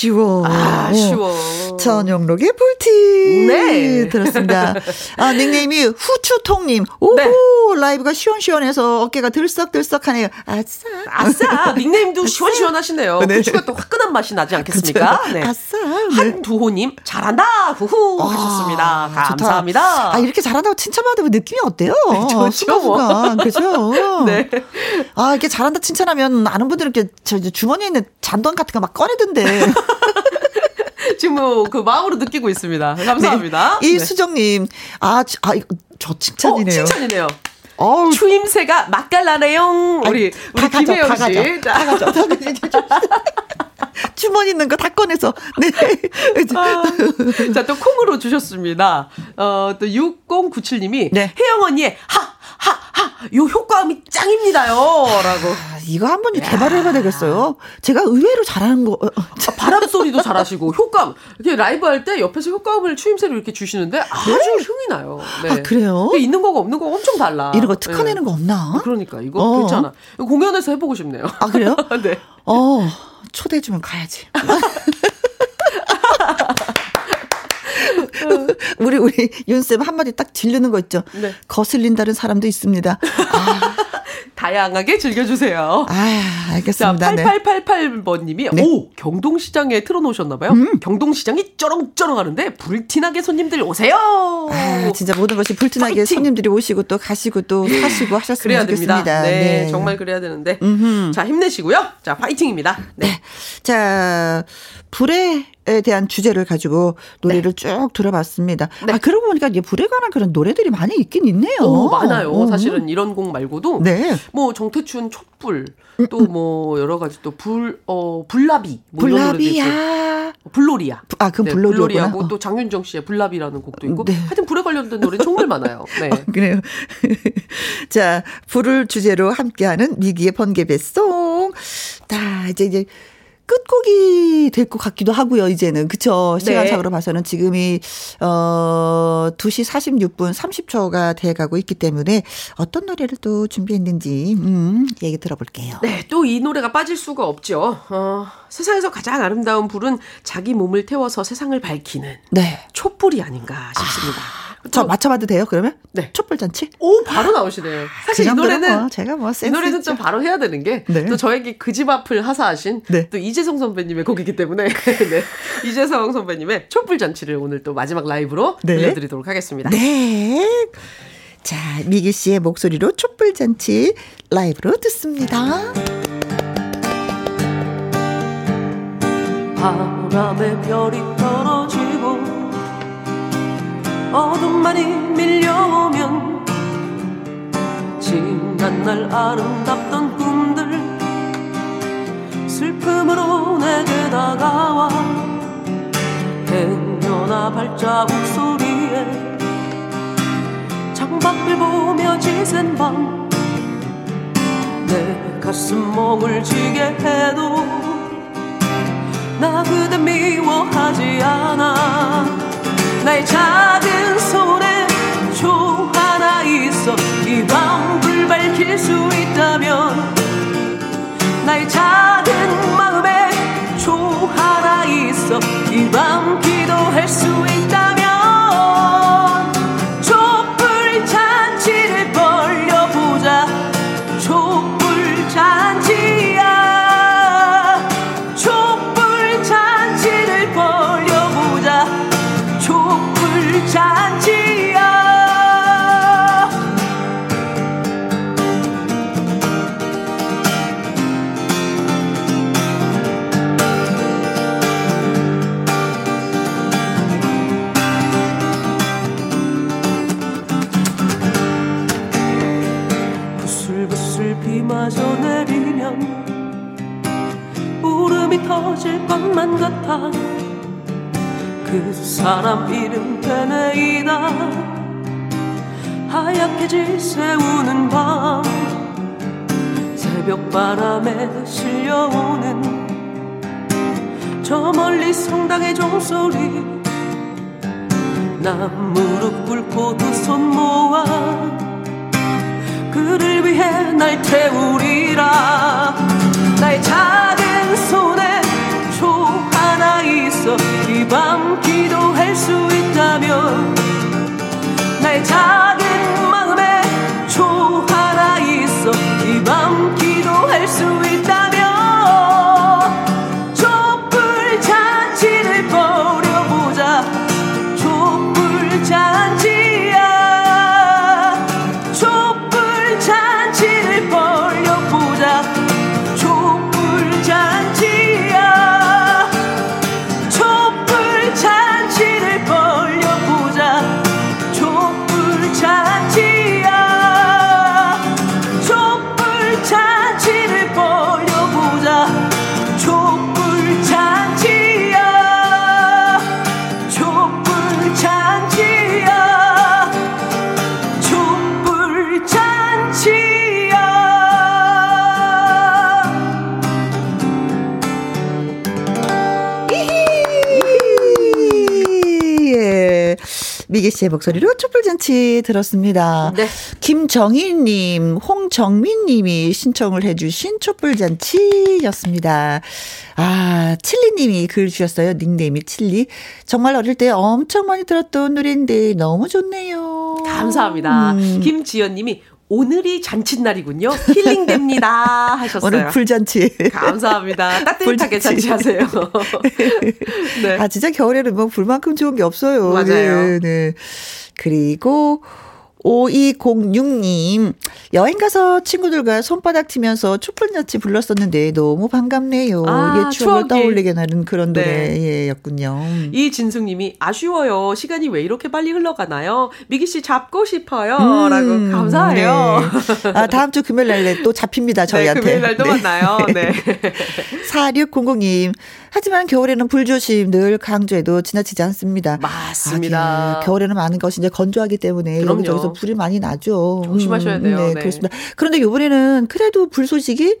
쉬워. 아 쉬워. 전영록의 불티. 네. 들었습니다. 아, 닉네임이 후추통님. 오, 네. 라이브가 시원시원해서 어깨가 들썩들썩하네요. 아싸. 아싸. 닉네임도 아싸. 시원시원하시네요. 네. 후추가 또 화끈한 맛이 나지 않겠습니까? 그쵸? 네. 아싸. 네. 한두호님, 잘한다. 후후. 아, 하셨습니다. 감사합니다. 좋다. 아, 이렇게 잘한다고 칭찬받으면 느낌이 어때요? 좋죠. 뭐. 그죠? 네. 아, 이렇게 잘한다 칭찬하면 아는 분들은 이렇게 저 주머니에 있는 잔돈 같은 거 막 꺼내던데. 지금 뭐 그 마음으로 느끼고 있습니다. 감사합니다. 네. 이수정님, 아, 아, 저 칭찬이네요. 어, 칭찬이네요. 어우. 추임새가 맛깔나네요. 우리, 우리 김혜영 씨. 다 가져. 다 가져. 주머니 있는 거 다 꺼내서. 네. 아, 자, 또 콩으로 주셨습니다. 어, 또 6097님이 네. 혜영 언니의 하! 하! 하! 요 효과음이 짱입니다요! 라고. 아, 이거 한번 개발을 해봐야 되겠어요. 제가 의외로 잘하는 거. 어, 어. 아, 바람 소리도 잘하시고, 효과음. 이렇게 라이브 할 때 옆에서 효과음을 추임새로 이렇게 주시는데 아주 네? 흥이 나요. 네. 아, 그래요? 있는 거가 없는 거가 엄청 달라. 이런 거 특화내는 네. 거 없나? 그러니까, 이거 어. 괜찮아. 공연에서 해보고 싶네요. 아, 그래요? 네. 어, 초대해주면 가야지. 우리 우리 윤쌤 한마디 딱 질르는 거 있죠. 네. 거슬린다는 사람도 있습니다. 아. 다양하게 즐겨주세요. 아, 알겠습니다. 자, 8888번님이, 네. 오! 경동시장에 틀어놓으셨나봐요. 음. 경동시장이 쩌렁쩌렁 하는데, 불티나게 손님들 오세요! 아, 진짜 모든 것이 불티나게 파이팅! 손님들이 오시고 또 가시고 또 사시고 하셨으면 그래야 좋겠습니다. 됩니다. 네, 네, 정말 그래야 되는데. 음흠. 자, 힘내시고요. 자, 파이팅입니다. 네. 네. 자, 불에 대한 주제를 가지고 노래를 네. 쭉 들어봤습니다. 네. 아 그러고 보니까 이제 불에 관한 그런 노래들이 많이 있긴 있네요. 오, 많아요. 오. 사실은 이런 곡 말고도 네. 뭐 정태춘 촛불 또뭐 여러 가지 또 불 어 불나비 뭐 불나비야 불로리아 아 그럼 네, 불로리아고 어. 또 장윤정 씨의 불나비라는 곡도 있고 네. 하여튼 불에 관련된 노래 정말 많아요. 네. 아, 그래요. 자 불을 주제로 함께하는 미기의 번개배송. 다 이제 이제 끝곡이 될 것 같기도 하고요, 이제는. 그쵸. 시간상으로 네. 봐서는 지금이, 어, 2시 46분 30초가 돼 가고 있기 때문에 어떤 노래를 또 준비했는지, 음, 얘기 들어볼게요. 네, 또 이 노래가 빠질 수가 없죠. 어, 세상에서 가장 아름다운 불은 자기 몸을 태워서 세상을 밝히는. 네. 촛불이 아닌가 싶습니다. 아. 저 맞춰봐도 돼요? 그러면? 네. 촛불 잔치? 오 바로 나오시네요. 사실 그 이 노래는 뭐 제가 뭐 이 노래는 좀 바로 해야 되는 게또 네. 저에게 그 집 앞을 하사하신 네. 또 이재성 선배님의 곡이기 때문에 네. 이재성 선배님의 촛불 잔치를 오늘 또 마지막 라이브로 네. 들려드리도록 하겠습니다. 네. 자 미기 씨의 목소리로 촛불 잔치 라이브로 듣습니다. 바람에 별이 떨어지고 어둠만이 밀려오면 지난 날 아름답던 꿈들 슬픔으로 내게 다가와 행여나 발자국 소리에 창밖을 보며 지샌 밤 내 가슴 멍을 쥐게 해도 나 그대 미워하지 않아 나의 작은 손에 초 하나 있어. 이밤불 밝힐 수 있다면 나의 작은 마음에 초 하나 있어. 이밤 기도할 수 있다면 사람 이름 베네이다. 하얗게 지새우는 밤. 새벽 바람에 실려오는 저 멀리 성당의 종소리. 난 무릎 꿇고 두 손 모아 그를 위해 날 태우리라. 나의 작은 손에 있어. 이 밤 기도할 수 있다면 나의 작은 마음에 초 하나 있어. 이 밤 기도할 수 있다면 씨의 목소리로 촛불잔치 들었습니다. 네. 김정희님, 홍정민님이 신청을 해주신 촛불잔치였습니다. 아, 칠리님이 글 주셨어요. 닉네임이 칠리. 정말 어릴 때 엄청 많이 들었던 노래인데 너무 좋네요. 감사합니다. 음. 김지연님이 오늘이 잔칫날이군요. 힐링됩니다. 하셨어요. 오늘 불잔치. 감사합니다. 따뜻하게 잔치하세요. 네. 아, 진짜 겨울에는 뭐 불만큼 좋은 게 없어요. 맞아요. 네, 네. 그리고 5206님, 여행 가서 친구들과 손바닥 튀면서 촛불잔치 불렀었는데 너무 반갑네요. 아, 예, 추억을 추억이. 떠올리게 하는 그런 네. 노래였군요. 이진숙님이 아쉬워요. 시간이 왜 이렇게 빨리 흘러가나요? 미기 씨 잡고 싶어요. 음, 라고 감사해요. 네. 아, 다음 주 금요일 날에 또 잡힙니다. 네, 저희한테. 네, 금요일 날또 만나요. 네. 4600님, 하지만 겨울에는 불조심 늘 강조해도 지나치지 않습니다. 맞습니다. 아, 겨울에는 많은 것이 이제 건조하기 때문에 그럼요. 여기저기서 불이 많이 나죠. 조심하셔야 음, 돼요. 네, 네, 그렇습니다. 그런데 이번에는 그래도 불 소식이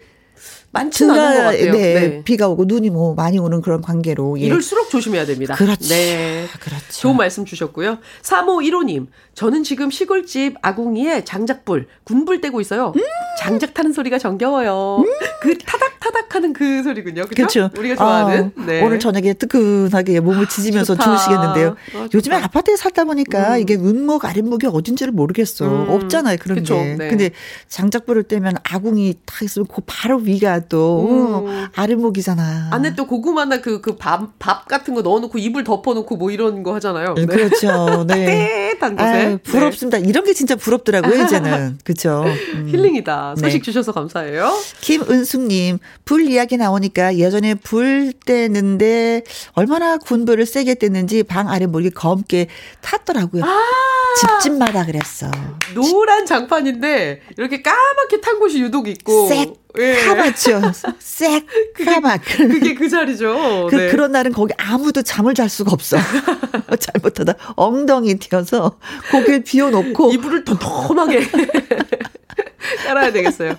많지는 않은 것 같아요. 네, 네, 비가 오고 눈이 뭐 많이 오는 그런 관계로 예. 이럴수록 조심해야 됩니다. 그렇죠. 네, 그렇죠. 좋은 말씀 주셨고요. 3호 1호님, 저는 지금 시골집 아궁이에 장작불, 군불 떼고 있어요. 음~ 장작 타는 소리가 정겨워요. 음~ 그 타닥 타닥하는 그 소리군요. 그렇죠? 우리가 좋아하는. 아, 네. 오늘 저녁에 뜨끈하게 몸을 지지면서 아, 좋으시겠는데요. 아, 요즘에 아파트에 살다 보니까 음. 이게 윗목 아랫목이 어딘지를 모르겠어. 음. 없잖아요 그런 그쵸, 게. 네. 근데 장작불을 떼면 아궁이 딱 있으면 그 바로 위가 또 음. 아랫목이잖아. 안에 또 고구마나 그 그 밥 밥 같은 거 넣어놓고 이불 덮어놓고 뭐 이런 거 하잖아요. 네. 그렇죠. 네. 따뜻한 곳에. 네. 부럽습니다. 네. 이런 게 진짜 부럽더라고요, 이제는. 그쵸. 음. 힐링이다. 소식 네. 주셔서 감사해요. 김은숙님, 불 이야기 나오니까 예전에 불 떼는데 얼마나 군불을 세게 뗐는지 방 아래 목이 검게 탔더라고요. 아~ 집집마다 그랬어. 노란 장판인데 이렇게 까맣게 탄 곳이 유독 있고. 색 예. 카마죠. 색 카마. 그게, 그게 그 자리죠. 그, 네. 그런 날은 거기 아무도 잠을 잘 수가 없어. 잘못하다 엉덩이 튀어서 고개를 비워놓고 이불을 덤덤하게 깔아야 되겠어요.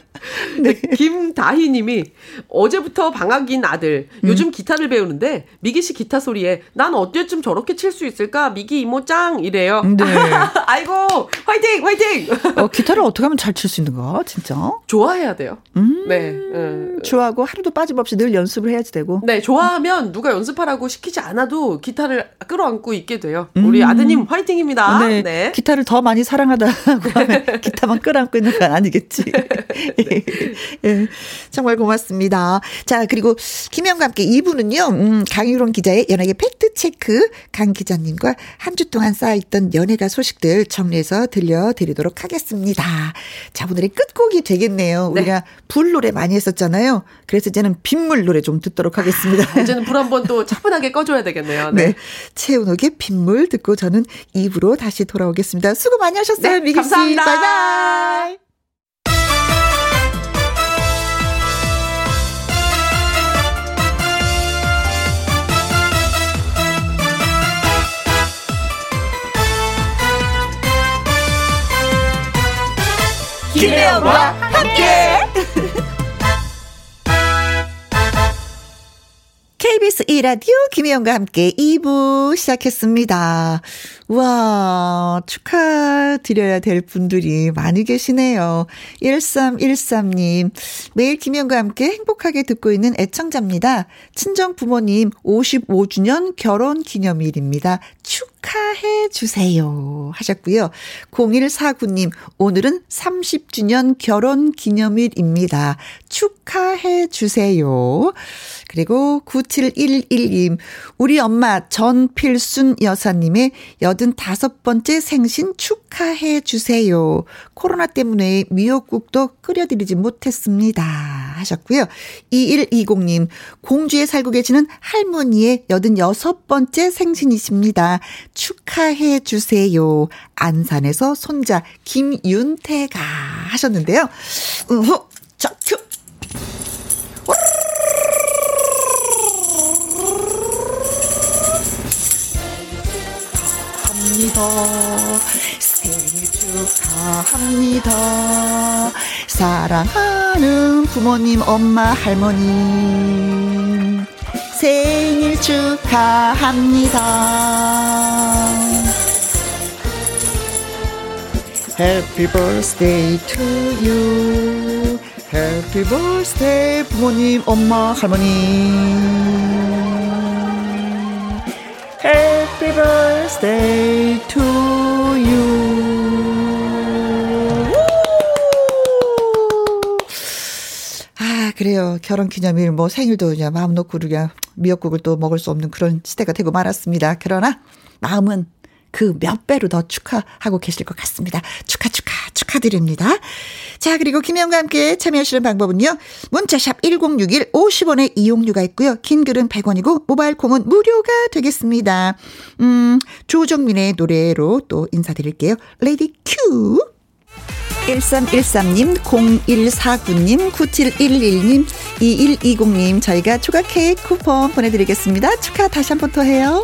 네. 김다희 님이 어제부터 방학인 아들 요즘 음. 기타를 배우는데 미기 씨 기타 소리에 난 어때쯤 저렇게 칠 수 있을까? 미기 이모 짱 이래요. 네. 아이고 화이팅 화이팅. 어, 기타를 어떻게 하면 잘 칠 수 있는가? 진짜? 좋아해야 돼요. 음. 네. 음. 좋아하고 하루도 빠짐없이 늘 연습을 해야지 되고. 네, 좋아하면 누가 연습하라고 시키지 않아도 기타를 끌어안고 있게 돼요. 우리 음. 아드님 화이팅입니다. 네. 네. 기타를 더 많이 사랑하다고 하면 기타만 끌어안고 있는 건 아니겠지. 네. 예, 정말 고맙습니다. 자, 그리고 김영과 함께 2부는요, 음, 강유론 기자의 연예계 팩트체크 강 기자님과 한 주 동안 쌓여있던 연예가 소식들 정리해서 들려드리도록 하겠습니다. 자, 오늘의 끝곡이 되겠네요. 네. 우리가 불 노래 많이 했었잖아요. 그래서 이제는 빗물 노래 좀 듣도록 하겠습니다. 아, 이제는 불 한 번 또 차분하게 꺼줘야 되겠네요. 네. 네. 최은옥의 빗물 듣고 저는 2부로 다시 돌아오겠습니다. 수고 많이 하셨어요. 네, 미기 씨. 감사합니다. 바이바이. 김혜영과 함께. KBS 1라디오 김혜영과 함께 2부 시작했습니다. 와, 축하드려야 될 분들이 많이 계시네요. 1313님, 매일 김혜영과 함께 행복하게 듣고 있는 애청자입니다. 친정 부모님 55주년 결혼 기념일입니다. 축하해 주세요. 하셨고요. 0149님, 오늘은 30주년 결혼 기념일입니다. 축하해 주세요. 그리고 9711님, 우리 엄마 전필순 여사님의 85번째 생신 축하해 주세요. 코로나 때문에 미역국도 끓여드리지 못했습니다. 하셨고요. 2120님, 공주에 살고 계시는 할머니의 86번째 생신이십니다. 축하해 주세요. 안산에서 손자 김윤태가 하셨는데요. 우후, 자, 큐. 축하합니다. 생일 축하합니다. 사랑하는 부모님, 엄마, 할머니. 생일 축하합니다. Happy birthday to you. Happy birthday 부모님, 엄마, 할머니. Happy birthday to you. 아, 그래요. 결혼 기념일, 뭐 생일도 그냥 마음 놓고 그냥 미역국을 또 먹을 수 없는 그런 시대가 되고 말았습니다. 그러나 마음은 그 몇 배로 더 축하하고 계실 것 같습니다. 축하, 축하, 축하드립니다. 자, 그리고 김영과 함께 참여하시는 방법은요. 문자샵 1061 50원의 이용료가 있고요. 긴 글은 100원이고 모바일 콩은 무료가 되겠습니다. 음, 조정민의 노래로 또 인사드릴게요. ready cue! 1313님, 0149님, 9711님, 2120님, 저희가 추가 케이크 쿠폰 보내드리겠습니다. 축하 다시 한 번 더 해요.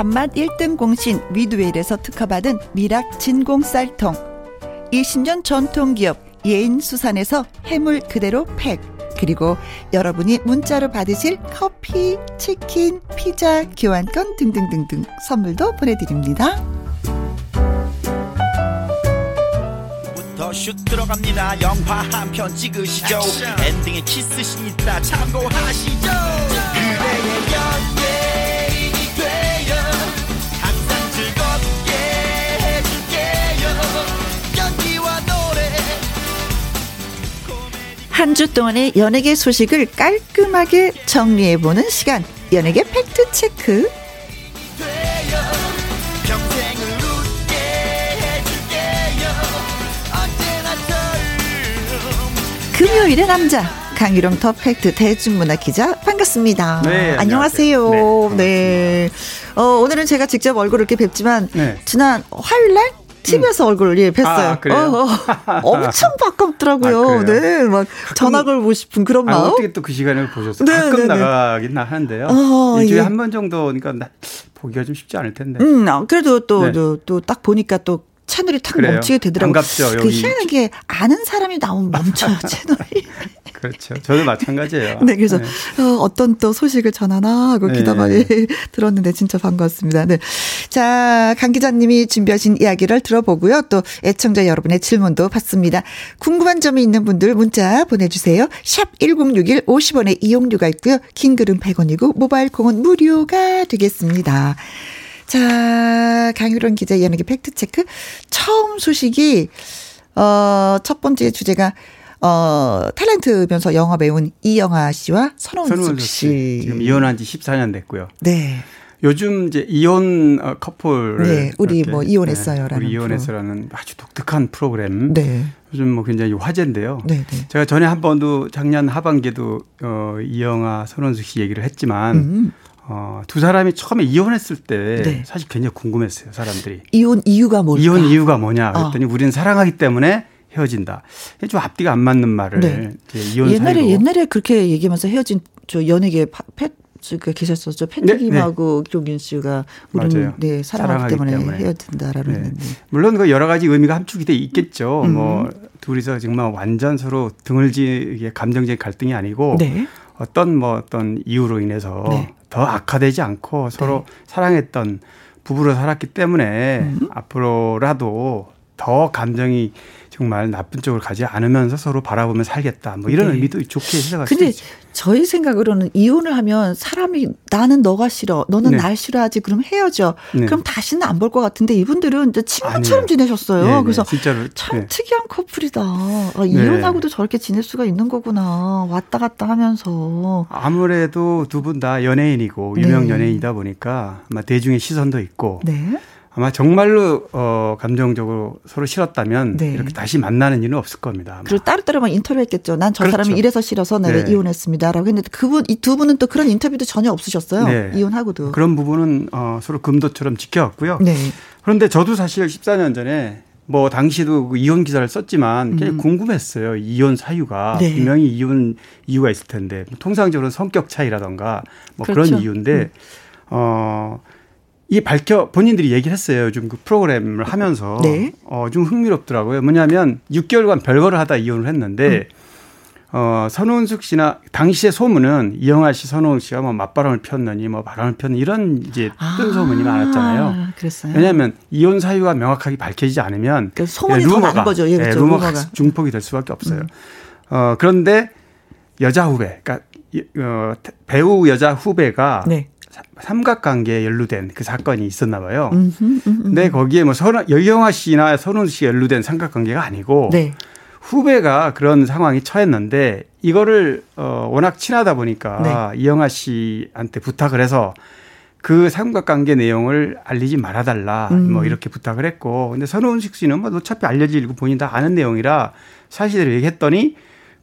밥맛 1등 공신 위드웰에서 특허받은 미락 진공 쌀통. 20년 전통기업 예인수산에서 해물 그대로 팩. 그리고 여러분이 문자로 받으실 커피, 치킨, 피자, 교환권 등등등등 선물도 보내드립니다. 슛 들어갑니다. 영화 한 편 찍으시죠. 액션. 엔딩에 키스신 있다 참고하시죠 한 주 동안의 연예계 소식을 깔끔하게 정리해보는 시간 연예계 팩트체크 금요일의 남자 강유령 더 팩트 대중문화 기자 반갑습니다. 네, 안녕하세요. 안녕하세요. 네. 어, 오늘은 제가 직접 얼굴을 이렇게 뵙지만 네. 지난 화요일 날 TV에서 얼굴을 예, 뵀어요. 아, 그래요? 어, 어, 엄청 반갑더라고요. 아? 네, 막 전화 걸고 싶은 그런 아, 마음. 어떻게 또 그 시간을 보셨어요? 네, 가끔 네, 네. 나가긴 하는데요. 어, 일주일에 예. 한번 정도니까 나, 보기가 좀 쉽지 않을 텐데. 음, 아, 그래도 또, 네. 또, 또딱 보니까 또 채널이 탁 그래요. 멈추게 되더라고요. 반갑죠, 그 여기. 희한하게 아는 사람이 나오면 멈춰요, 채널이. 그렇죠. 저도 마찬가지예요. 네, 그래서 어, 어떤 또 소식을 전하나 하고 네. 기다만이 들었는데 진짜 반갑습니다. 네. 자, 강 기자님이 준비하신 이야기를 들어보고요. 또 애청자 여러분의 질문도 받습니다. 궁금한 점이 있는 분들 문자 보내주세요. 샵 1061 50원의 이용료가 있고요. 긴 글은 100원이고 모바일 콩은 무료가 되겠습니다. 자, 강유론 기자 연예계 팩트체크. 처음 소식이, 어, 첫 번째 주제가, 어, 탤런트면서 영화 배우인 이영아 씨와 선원숙 선우원 씨. 씨 지금 이혼한 지 14년 됐고요. 네. 요즘 이제 이혼 어, 커플을 네, 우리 뭐 이혼했어요라는 우리 이혼했어라는 아주 독특한 프로그램. 네. 요즘 뭐 굉장히 화제인데요. 네, 네. 제가 전에 한 번도 작년 하반기에도 어, 이영아 선원숙 씨 얘기를 했지만 음. 어, 두 사람이 처음에 이혼했을 때 네. 사실 굉장히 궁금했어요, 사람들이. 이혼 이유가 뭘까? 이혼 이유가 뭐냐 그랬더니 어. 우리는 사랑하기 때문에 헤어진다. 좀 앞뒤가 안 맞는 말을 네. 이혼 옛날에 사유로. 옛날에 그렇게 얘기하면서 헤어진 저 연예계 패, 그 계셨었죠. 패트김하고 네, 네. 김 씨가 우리는 네, 사랑하기, 때문에, 때문에, 헤어진다라는 네. 물론 그 여러 가지 의미가 함축이 돼 있겠죠. 음. 뭐 둘이서 정말 완전 서로 등을 지게 감정적인 갈등이 아니고 네. 어떤 뭐 어떤 이유로 인해서 네. 더 악화되지 않고 서로 네. 사랑했던 부부로 살았기 때문에 음. 앞으로라도 더 감정이 정말 나쁜 쪽을 가지 않으면서 서로 바라보며 살겠다. 뭐 이런 네. 의미도 좋게 해석할 수 있죠. 저희 생각으로는 이혼을 하면 사람이 나는 너가 싫어, 너는 네. 날 싫어하지, 그럼 헤어져. 네. 그럼 다시는 안 볼 것 같은데 이분들은 친구처럼 아니에요. 지내셨어요. 네, 네. 그래서 진짜로 참 네. 특이한 커플이다. 아, 이혼하고도 저렇게 지낼 수가 있는 거구나. 왔다 갔다 하면서. 아무래도 두 분 다 연예인이고 유명 연예인이다 보니까 아마 대중의 시선도 있고. 네. 아마 정말로 어 감정적으로 서로 싫었다면 네. 이렇게 다시 만나는 일은 없을 겁니다. 아마. 그리고 따로따로 막 인터뷰했겠죠. 난저 그렇죠. 사람이 이래서 싫어서 내가 네. 이혼했습니다라고 했는데 그분 이 두 분은 또 그런 인터뷰도 전혀 없으셨어요. 네. 이혼하고도 그런 부분은 어 서로 금도처럼 지켜왔고요. 네. 그런데 저도 사실 14년 전에 뭐 당시도 그 이혼 기사를 썼지만 굉장히 음. 궁금했어요. 이혼 사유가 네. 분명히 이혼 이유가 있을 텐데 통상적으로 성격 차이라던가 뭐 그렇죠. 그런 이유인데 음. 어 이 밝혀 본인들이 얘기를 했어요. 요즘 그 프로그램을 하면서 네. 어, 좀 흥미롭더라고요. 뭐냐면 6개월간 별거를 하다 이혼을 했는데 음. 어, 선원숙 씨나 당시의 소문은 이영아 씨, 선호은 씨가 뭐 맞바람을 폈느니 뭐 바람을 폈느 이런 이제 뜬 아, 소문이 많았잖아요. 그랬어요. 왜냐하면 이혼 사유가 명확하게 밝혀지지 않으면 그러니까 소문이 예, 루머가 거죠. 예, 그렇죠. 예, 루머가, 루머가 중폭이 될 수밖에 없어요. 음. 어, 그런데 여자 후배, 그러니까 어, 배우 여자 후배가 네. 삼각관계에 연루된 그 사건이 있었나 봐요. 근데 거기에 뭐 선, 여영아 씨나 선우 씨가 연루된 삼각관계가 아니고 네. 후배가 그런 상황이 처했는데 이거를 어 워낙 친하다 보니까 네. 이영아 씨한테 부탁을 해서 그 삼각관계 내용을 알리지 말아달라 음. 뭐 이렇게 부탁을 했고 근데 선우은식 씨는 뭐 어차피 알려질 거 본인 다 아는 내용이라 사실대로 얘기했더니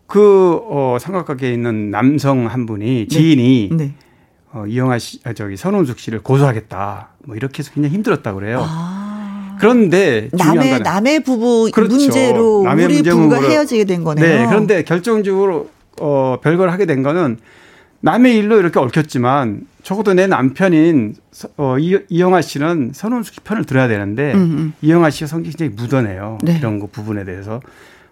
그 어, 삼각관계에 있는 남성 한 분이 지인이 네. 네. 어, 이영아 씨, 아, 저기 선홍숙 씨를 고소하겠다. 뭐 이렇게 해서 굉장히 힘들었다고 그래요. 아. 그런데 남의 남의 부부 그렇죠. 문제로 남의 우리 부부가 헤어지게 된 거네요. 네. 그런데 결정적으로 어 별걸 하게 된 거는 남의 일로 이렇게 얽혔지만 적어도 내 남편인 어, 이, 이영아 씨는 선홍숙 씨 편을 들어야 되는데 음음. 음. 이영아 씨가 성격이 굉장히 묻어내요. 네. 이런 거 부분에 대해서.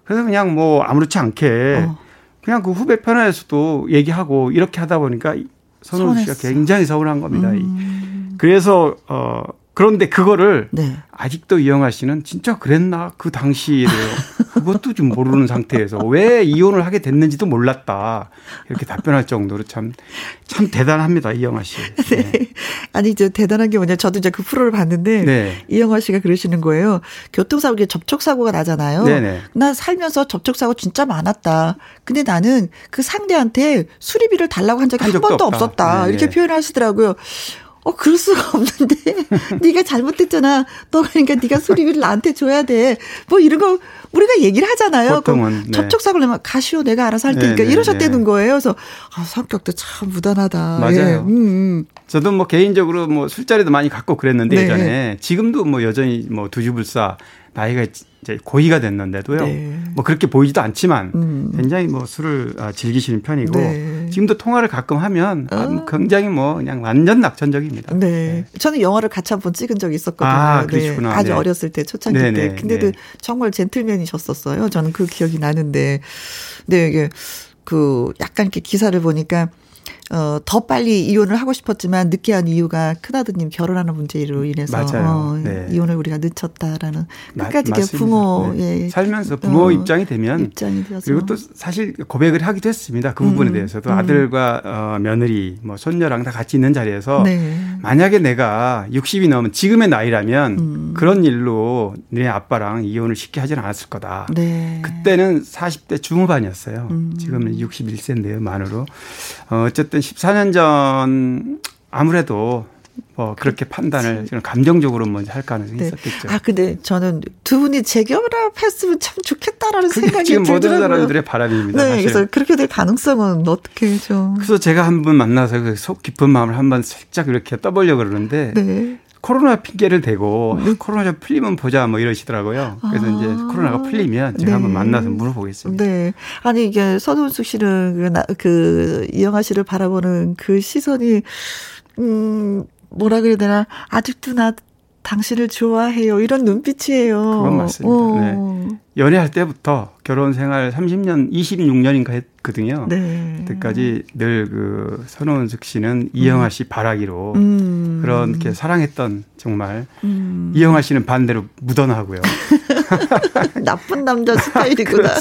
그래서 그냥 뭐 아무렇지 않게 어. 그냥 그 후배 편에서도 얘기하고 이렇게 하다 보니까 선호 씨가 굉장히 서운한 겁니다. 음. 그래서 어 그런데 그거를 네. 아직도 이영아 씨는 진짜 그랬나 그 당시에요. 그것도 좀 모르는 상태에서 왜 이혼을 하게 됐는지도 몰랐다 이렇게 답변할 정도로 참참 참 대단합니다 이영아 씨. 네. 네. 아니 저 대단한 게 뭐냐 저도 이제 그 프로를 봤는데 네. 이영아 씨가 그러시는 거예요. 교통사고 접촉 사고가 나잖아요. 네네. 나 살면서 접촉 사고 진짜 많았다. 근데 나는 그 상대한테 수리비를 달라고 한 적이 한, 한 번도 없다. 없었다. 네네. 이렇게 표현하시더라고요. 어 그럴 수가 없는데 네가 잘못했잖아. 너 그러니까 네가 수리비를 나한테 줘야 돼. 뭐 이런 거 우리가 얘기를 하잖아요. 보통은 네. 접촉사고를 내면 가시오 내가 알아서 할 테니까 네, 네, 이러셨다는 네. 거예요. 그래서 아 성격도 참 무단하다. 맞아요. 예. 음, 음. 저도 뭐 개인적으로 뭐 술자리도 많이 갖고 그랬는데 네. 예전에 지금도 뭐 여전히 뭐 두주불사 나이가 이제 고의가 됐는데도요. 네. 뭐 그렇게 보이지도 않지만 음. 굉장히 뭐 술을 아, 즐기시는 편이고 네. 지금도 통화를 가끔 하면 아. 뭐 굉장히 뭐 그냥 완전 낙천적입니다. 네. 네. 저는 영화를 같이 한번 찍은 적이 있었거든요. 아, 그러시구나. 네. 아주 네. 어렸을 때 초창기 네, 때. 근데도 정말 젠틀맨이셨었어요. 저는 그 기억이 나는데. 네, 이게 그 약간 이렇게 기사를 보니까 어, 더 빨리 이혼을 하고 싶었지만 늦게 한 이유가 큰아드님 결혼하는 문제로 인해서 어, 네. 이혼을 우리가 늦췄다라는 끝까지 마, 부모의 네. 살면서 부모 어, 입장이 되면 입장이 그리고 또 사실 고백을 하기도 했습니다. 그 부분에 음, 대해서도 음. 아들과 어, 며느리 뭐 손녀랑 다 같이 있는 자리에서 네. 만약에 내가 60이 넘은 지금의 나이라면 음. 그런 일로 내 아빠랑 이혼을 쉽게 하지는 않았을 거다. 네. 그때는 40대 중후반이었어요. 음. 지금은 61세인데요, 만으로. 어, 어쨌든 14년 전 아무래도 뭐 그렇게 판단을 저는 감정적으로 먼저 할 가능성이 네. 있었겠죠. 아 근데 저는 두 분이 재결합했으면 참 좋겠다라는 생각이 지금 들더라고요. 모든 사람들의 바람입니다. 네, 사실. 그래서 그렇게 될 가능성은 어떻게 좀. 그래서 제가 한 분 만나서 그속 깊은 마음을 한번 살짝 이렇게 떠보려고 그러는데 네. 코로나 핑계를 대고 네. 아, 코로나 좀 풀리면 보자 뭐 이러시더라고요. 그래서 아. 이제 코로나가 풀리면 제가 네. 한번 만나서 물어보겠습니다. 네. 아니 이게 서동숙 씨는 그, 그 이영아 씨를 바라보는 그 시선이 음 뭐라 그래야 되나 아직도 나 당신을 좋아해요. 이런 눈빛이에요. 그건 맞습니다. 어. 네. 연애할 때부터 결혼 생활 30년, 26년인가 했거든요. 네. 그때까지 늘 그 선호은숙 씨는 이영아 씨 바라기로 음. 그렇게 사랑했던 정말 음. 이영아 씨는 반대로 묻어나고요. 나쁜 남자 스타일이구나.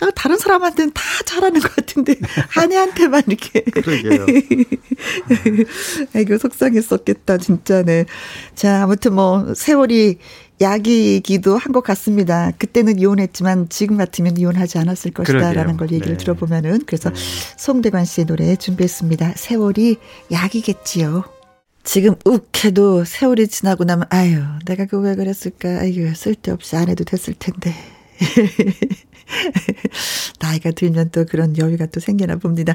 아, 다른 사람한테는 다 잘하는 것 같은데 아내한테만 이렇게. 그러게요. 아이고 속상했었겠다 진짜네. 자 아무튼 뭐 세월이 약이기도 한 것 같습니다. 그때는 이혼했지만 지금 같으면 이혼하지 않았을 것이다라는 걸 얘기를 네. 들어보면은 그래서 네. 송대관 씨의 노래 준비했습니다. 세월이 약이겠지요. 지금 욱해도 세월이 지나고 나면 아유 내가 그왜 그랬을까 아유 쓸데없이 안 해도 됐을 텐데 나이가 들면 또 그런 여유가 또 생기나 봅니다.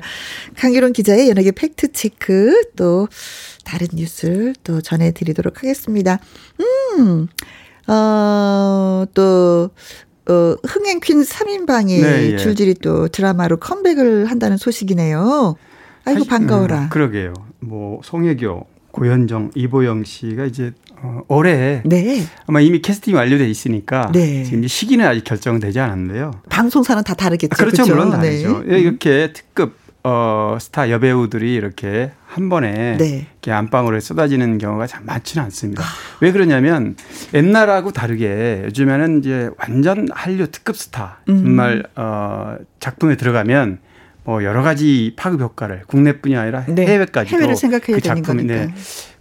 강유론 기자의 연예계 팩트체크 또 다른 뉴스 또 전해드리도록 하겠습니다. 음, 어, 또, 어, 흥행 퀸 3인방이 네, 예. 줄줄이 또 드라마로 컴백을 한다는 소식이네요. 아이고, 사실, 반가워라. 음, 그러게요. 뭐, 송혜교, 고현정, 이보영 씨가 이제 어, 올해 네. 아마 이미 캐스팅이 완료돼 있으니까 네. 지금 시기는 아직 결정되지 않았는데요. 방송사는 다 다르겠죠. 그렇죠, 그렇죠? 물론 다르죠. 네. 이렇게 특급 어, 스타 여배우들이 이렇게 한 번에 네. 이렇게 안방으로 쏟아지는 경우가 참 많지는 않습니다. 아. 왜 그러냐면 옛날하고 다르게 요즘에는 이제 완전 한류 특급 스타 음. 정말 어, 작품에 들어가면 뭐 여러 가지 파급 효과를 국내뿐이 아니라 네. 해외까지도 해외를 생각해야 그 작품이 네.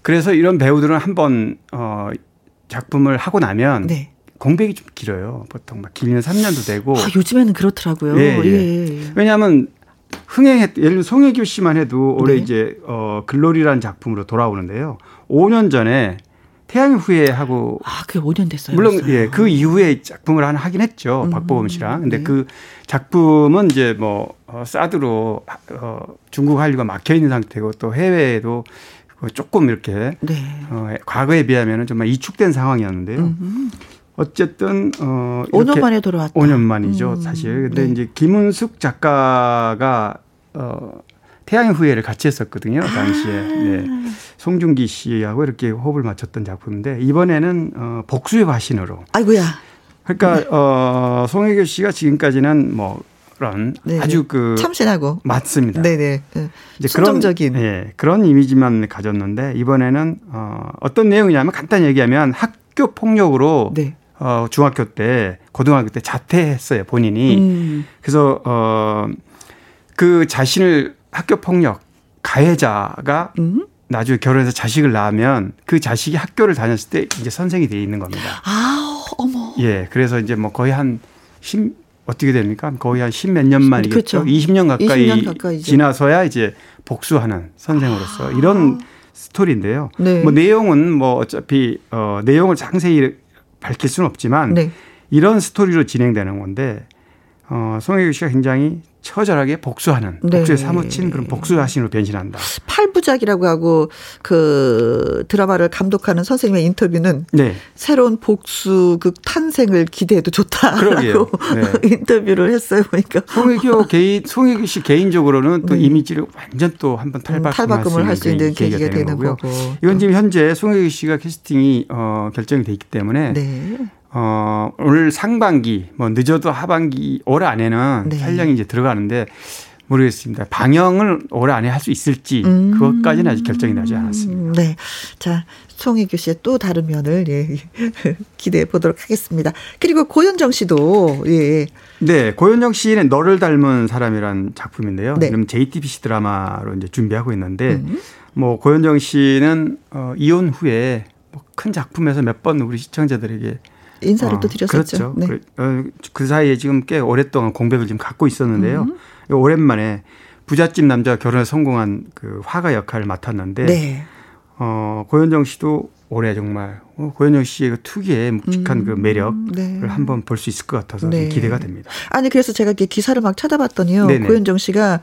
그래서 이런 배우들은 한번 어 작품을 하고 나면 네. 공백이 좀 길어요. 보통 막 길면 3년도 되고. 아, 요즘에는 그렇더라고요. 예, 예. 예. 왜냐하면 흥행했 예를 들어 송혜교 씨만 해도 올해 네. 이제 어 글로리라는 작품으로 돌아오는데요. 5년 전에 태양의 후예 하고 아, 그게 5년 됐어요. 물론 벌써. 예, 그 이후에 작품을 하나 하긴 했죠. 음, 박보검 씨랑. 근데 네. 그 작품은 이제 뭐 어, 사드로 어 중국 한류가 막혀 있는 상태고 또 해외에도 그 조금 이렇게 네. 어, 과거에 비하면은 정말 이축된 상황이었는데요. 음흠. 어쨌든 어 5년 만에 돌아왔다. 5년 만이죠, 음. 사실. 근데 네. 이제 김은숙 작가가 어 태양의 후예를 같이 했었거든요, 당시에. 아. 네. 송중기 씨하고 이렇게 호흡을 맞췄던 작품인데 이번에는 어 복수의 화신으로. 아이고야. 그러니까 네. 어 송혜교 씨가 지금까지는 뭐 그런 네네. 아주 그 참신하고 맞습니다. 네네. 네. 이제 순정적인 그런 예, 그런 이미지만 가졌는데 이번에는 어 어떤 내용이냐면 간단히 얘기하면 학교 폭력으로 네. 어 중학교 때 고등학교 때 자퇴했어요 본인이. 음. 그래서 어 그 자신을 학교 폭력 가해자가 음? 나중에 결혼해서 자식을 낳으면 그 자식이 학교를 다녔을 때 이제 선생이 돼 있는 겁니다. 아, 어머. 예, 그래서 이제 뭐 거의 한 10, 어떻게 됩니까? 거의 한 십 몇 년 만이겠죠. 그렇죠. 20년 가까이 20년 가까이죠. 지나서야 이제 복수하는 선생으로서 아. 이런 스토리인데요. 네. 뭐 내용은 뭐 어차피 어 내용을 상세히 밝힐 수는 없지만 네. 이런 스토리로 진행되는 건데 어 송혜교 씨가 굉장히 처절하게 복수하는 네. 복수에 사무친 그런 복수하신으로 변신한다. 팔부작이라고 하고 그 드라마를 감독하는 선생님의 인터뷰는 네. 새로운 복수극 탄생을 기대해도 좋다라고 네. 인터뷰를 했어요 보니까. 송혜교 개인 송혜교 씨 개인적으로는 또 네. 이미지를 완전 또 한번 탈바꿈 음, 탈바꿈을 할 수 있는 계기가, 계기가 되는 거고요. 거고. 이건 지금 현재 송혜교 씨가 캐스팅이 어 결정이 돼 있기 때문에 네. 어, 올 상반기, 뭐 늦어도 하반기 올 안에는 네. 촬영이 이제 들어가는데 모르겠습니다. 방영을 올 안에 할 수 있을지 음. 그것까지는 아직 결정이 나지 않았습니다. 네. 자, 송혜교 씨의 또 다른 면을 예, 기대해 보도록 하겠습니다. 그리고 고현정 씨도 예. 네, 고현정 씨는 너를 닮은 사람이란 작품인데요. 네. 지금 JTBC 드라마로 이제 준비하고 있는데 음. 뭐 고현정 씨는 어, 이혼 후에 뭐 큰 작품에서 몇 번 우리 시청자들에게 인사를 어, 또 드렸었죠. 그렇죠. 네. 그, 어, 그 사이에 지금 꽤 오랫동안 공백을 지금 갖고 있었는데요. 음. 오랜만에 부잣집 남자와 결혼에 성공한 그 화가 역할을 맡았는데 네. 어, 고현정 씨도 올해 정말 어, 고현정 씨의 그 특유의 묵직한 음, 그 매력을 네. 한번 볼 수 있을 것 같아서 네. 기대가 됩니다. 아니 그래서 제가 기사를 막 찾아봤더니요. 네네. 고현정 씨가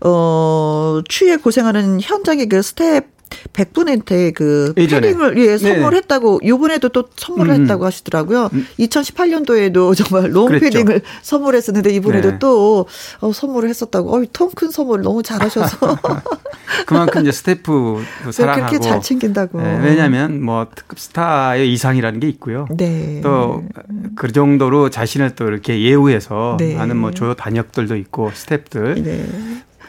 어 추위에 고생하는 현장의 그 스태프 100분한테 그 예전에. 패딩을 예, 선물했다고 요번에도 또 선물을 음. 했다고 하시더라고요. 음. 2018년도에도 정말 롱 그랬죠. 패딩을 선물했었는데 이번에도 네. 또 어, 선물을 했었다고. 어, 통큰 선물 너무 잘하셔서 그만큼 이제 스태프 사랑하고 그렇게 잘 챙긴다고. 네, 왜냐하면 뭐 특급 스타의 이상이라는 게 있고요. 네. 또 그 정도로 자신을 또 이렇게 예우해서 네. 하는 뭐 조요 단역들도 있고 스태프들 네.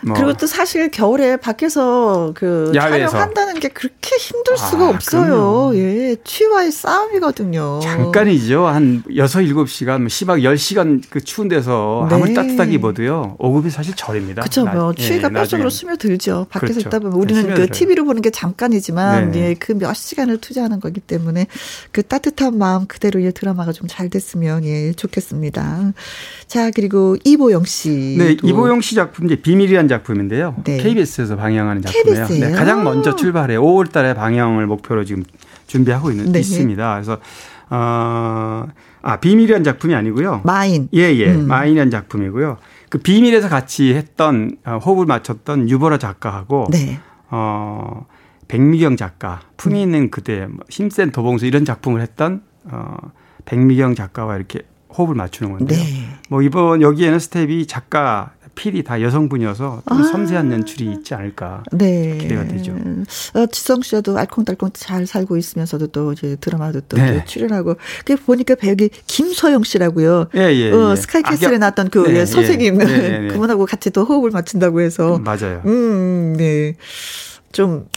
뭐. 그리고 또 사실 겨울에 밖에서 그 야외에서. 촬영한다는 게 그렇게 힘들 수가 아, 없어요. 그럼요. 예, 취와의 싸움이거든요. 잠깐이죠. 한 6, 7시간, 시박 10시간 그 추운 데서 네. 아무리 따뜻하게 입어도요. 오급이 사실 절입니다. 그렇죠. 뭐 추위가 예, 뼈속으로 스며들죠. 밖에서 그렇죠. 있다 보면 우리는 네, 그 TV로 보는 게 잠깐이지만 네. 예, 그 몇 시간을 투자하는 거기 때문에 그 따뜻한 마음 그대로 이 드라마가 좀 잘 됐으면 예, 좋겠습니다. 자, 그리고 이보영 씨. 네, 이보영 씨 작품 이제 비밀이란 작품인데요. 네. KBS에서 방영하는 작품이에요. 네, 가장 먼저 출발해 5월 달에 방영을 목표로 지금 준비하고 있는, 네. 있습니다. 그래서 어, 아, 비밀이란 작품이 아니고요. 마인. 예, 예. 음. 마인이란 작품이고요. 그 비밀에서 같이 했던 어, 호흡을 맞췄던 유보라 작가하고 네. 어 백미경 작가, 품위 있는 그녀, 뭐 힘센 도봉순 이런 작품을 했던 어 백미경 작가와 이렇게 호흡을 맞추는 건데요. 네. 뭐 이번 여기에는 스태프 작가 피디 다 여성분이어서 좀 아. 섬세한 연출이 있지 않을까 네. 기대가 되죠. 어, 지성 씨도 알콩달콩 잘 살고 있으면서도 또 이제 드라마도 또 네. 출연하고 그 보니까 배우기 김소영 씨라고요. 예, 예, 어, 예. 스카이캐슬에 아, 나왔던 그 네, 예, 선생님 예, 예, 그분하고 같이 또 호흡을 맞춘다고 해서 음, 맞아요. 음, 네. 좀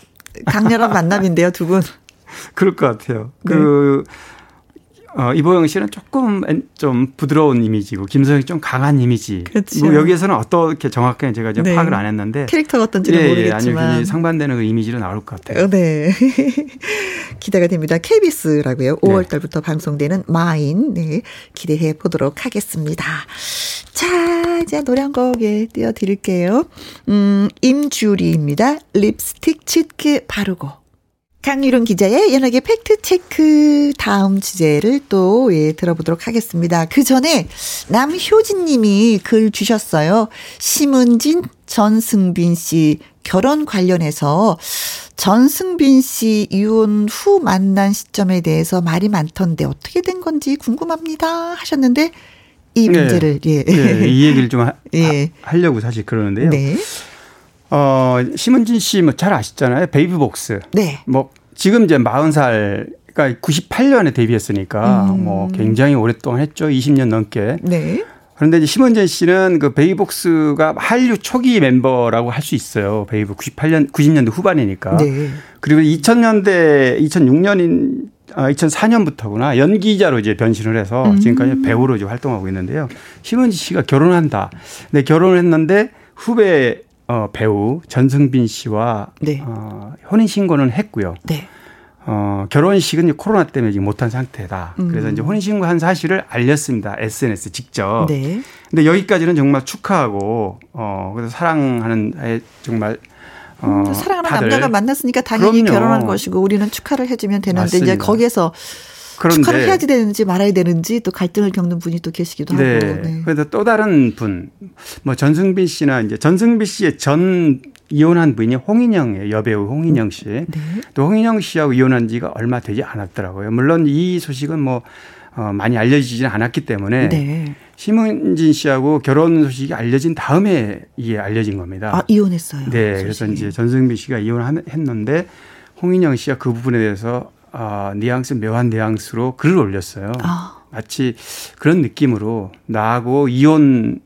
강렬한 만남인데요, 두 분. 그럴 것 같아요. 네. 그 어, 이보영 씨는 조금 좀 부드러운 이미지고 김서영이 좀 강한 이미지. 그렇죠. 뭐 여기에서는 어떻게 정확하게 제가 이제 네. 파악을 안 했는데 캐릭터가 어떤지는 예, 모르겠지만 예, 아니 상반되는 그 이미지로 나올 것 같아요. 어, 네. 기대가 됩니다. KBS라고요. 5월 달부터 네. 방송되는 마인 네. 기대해 보도록 하겠습니다. 자, 이제 노래 한곡 예, 띄워 드릴게요. 음, 임주리입니다. 립스틱 짙게 바르고 강유론 기자의 연예계 팩트체크 다음 주제를 또, 예, 들어보도록 하겠습니다. 그 전에 남효진 님이 글 주셨어요. 심은진, 전승빈 씨 결혼 관련해서 전승빈 씨 이혼 후 만난 시점에 대해서 말이 많던데 어떻게 된 건지 궁금합니다 하셨는데 이 네. 문제를, 네. 예. 네, 이 얘기를 좀 하, 예. 하려고 사실 그러는데요. 네. 어, 심은진 씨 뭐 잘 아시잖아요. 베이비복스. 네. 뭐 지금 이제 40살 그러니까 98년에 데뷔했으니까 음. 뭐 굉장히 오랫동안 했죠. 20년 넘게. 네. 그런데 이제 심은진 씨는 그 베이비복스가 한류 초기 멤버라고 할 수 있어요. 베이브 98년 90년대 후반이니까. 네. 그리고 2000년대 2006년인 아, 2004년부터구나 연기자로 이제 변신을 해서 음. 지금까지 배우로 이제 활동하고 있는데요. 심은진 씨가 결혼한다. 근데 결혼을 했는데 후배 어, 배우 전승빈 씨와 네. 어, 혼인 신고는 했고요. 네. 어, 결혼식은 코로나 때문에 지금 못한 상태다. 음. 그래서 이제 혼인 신고한 사실을 알렸습니다. SNS 직접. 네. 근데 여기까지는 정말 축하하고 어, 그래서 사랑하는 정말 어, 음, 사랑하는 남자가 만났으니까 당연히 그럼요. 결혼한 것이고 우리는 축하를 해주면 되는데 맞습니다. 이제 거기에서 그런데 축하를 해야지 되는지 말아야 되는지 또 갈등을 겪는 분이 또 계시기도 네. 하고. 네. 그래서 또 다른 분, 뭐 전승빈 씨나 이제 전승빈 씨의 전 이혼한 분이 홍인영이에요. 여배우 홍인영 씨. 네. 또 홍인영 씨하고 이혼한 지가 얼마 되지 않았더라고요. 물론 이 소식은 뭐 어, 많이 알려지지는 않았기 때문에 네. 심은진 씨하고 결혼 소식이 알려진 다음에 이게 알려진 겁니다. 아 이혼했어요. 네, 소식이. 그래서 이제 전승빈 씨가 이혼했는데 홍인영 씨가 그 부분에 대해서 어, 뉘앙스 묘한 뉘앙스로 글을 올렸어요. 아. 마치 그런 느낌으로 나하고 이혼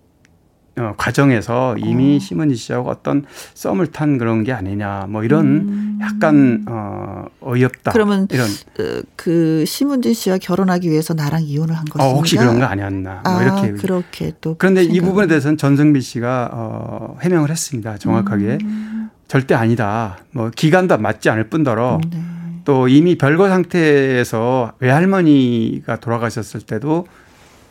어, 과정에서 이미 어. 심은지 씨하고 어떤 썸을 탄 그런 게 아니냐 뭐 이런 음. 약간 어 어이없다 그러면 이런 어, 그 심은지 씨와 결혼하기 위해서 나랑 이혼을 한 것인가? 어, 혹시 그런 거 아니었나 뭐 아, 이렇게 그렇게 또 그런데 생각이. 이 부분에 대해서는 전승비 씨가 어 해명을 했습니다 정확하게 음. 절대 아니다 뭐 기간도 맞지 않을 뿐더러 네. 또 이미 별거 상태에서 외할머니가 돌아가셨을 때도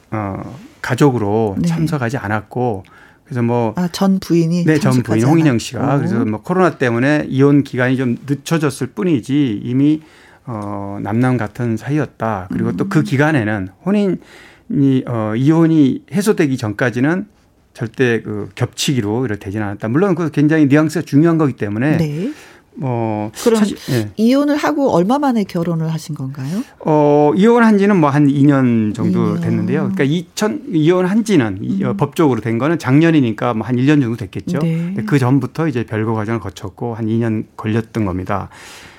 어 가족으로 네. 참석하지 않았고 그래서 뭐. 아, 전 부인이? 네, 전 부인 홍인영 씨가. 오. 그래서 뭐 코로나 때문에 이혼 기간이 좀 늦춰졌을 뿐이지 이미 어, 남남 같은 사이였다. 그리고 음. 또그 기간에는 혼인이, 어, 이혼이 해소되기 전까지는 절대 그 겹치기로 이렇게 되지는 않았다. 물론 그 굉장히 뉘앙스가 중요한 거기 때문에. 네. 뭐 그럼 사실, 예. 이혼을 하고 얼마 만에 결혼을 하신 건가요? 어 이혼한 지는 뭐 한 2년 정도 2년. 됐는데요. 그러니까 2000 이혼한 지는 음. 법적으로 된 거는 작년이니까 뭐 한 1년 정도 됐겠죠. 네. 그 전부터 이제 별거 과정을 거쳤고 한 2년 걸렸던 겁니다.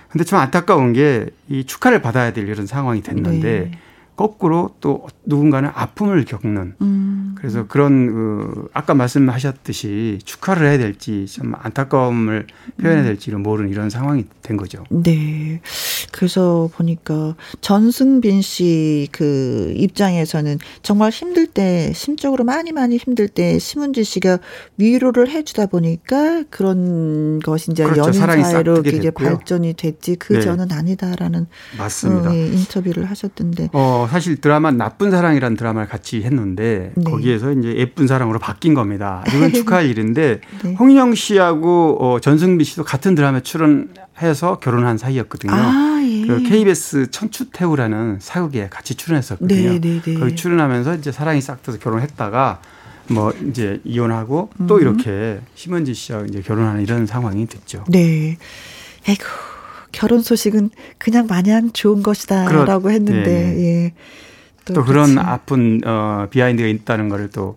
근데 좀 안타까운 게 이 축하를 받아야 될 이런 상황이 됐는데 네. 거꾸로 또 누군가는 아픔을 겪는 음. 그래서 그런 그 아까 말씀하셨듯이 축하를 해야 될지 좀 안타까움을 표현해야 음. 될지를 모르는 이런 상황이 된 거죠. 네. 그래서 보니까 전승빈 씨 그 입장에서는 정말 힘들 때 심적으로 많이 많이 힘들 때 심은지 씨가 위로를 해주다 보니까 그런 것이 이제 그렇죠. 연인 사이로 이제 발전이 됐지 그 네. 전은 아니다라는 맞습니다. 어, 예, 인터뷰를 하셨던데. 어, 사실 드라마 나쁜 사랑이라는 드라마를 같이 했는데 네. 거기에서 이제 예쁜 사랑으로 바뀐 겁니다. 이건 축하할 일인데 네. 홍인영 씨하고 어, 전승비 씨도 같은 드라마에 출연해서 결혼한 사이였거든요. 아, 예. 그 KBS 천추태우라는 사극에 같이 출연했었거든요. 네, 네, 네. 거기 출연하면서 이제 사랑이 싹 트서 결혼했다가 뭐 이제 이혼하고 음. 또 이렇게 심은지 씨와 이제 결혼하는 이런 상황이 됐죠. 네. 아이고. 결혼 소식은 그냥 마냥 좋은 것이다라고 그렇, 했는데 네네. 예. 또, 또 그런 아픈 어 비하인드가 있다는 거를 또좀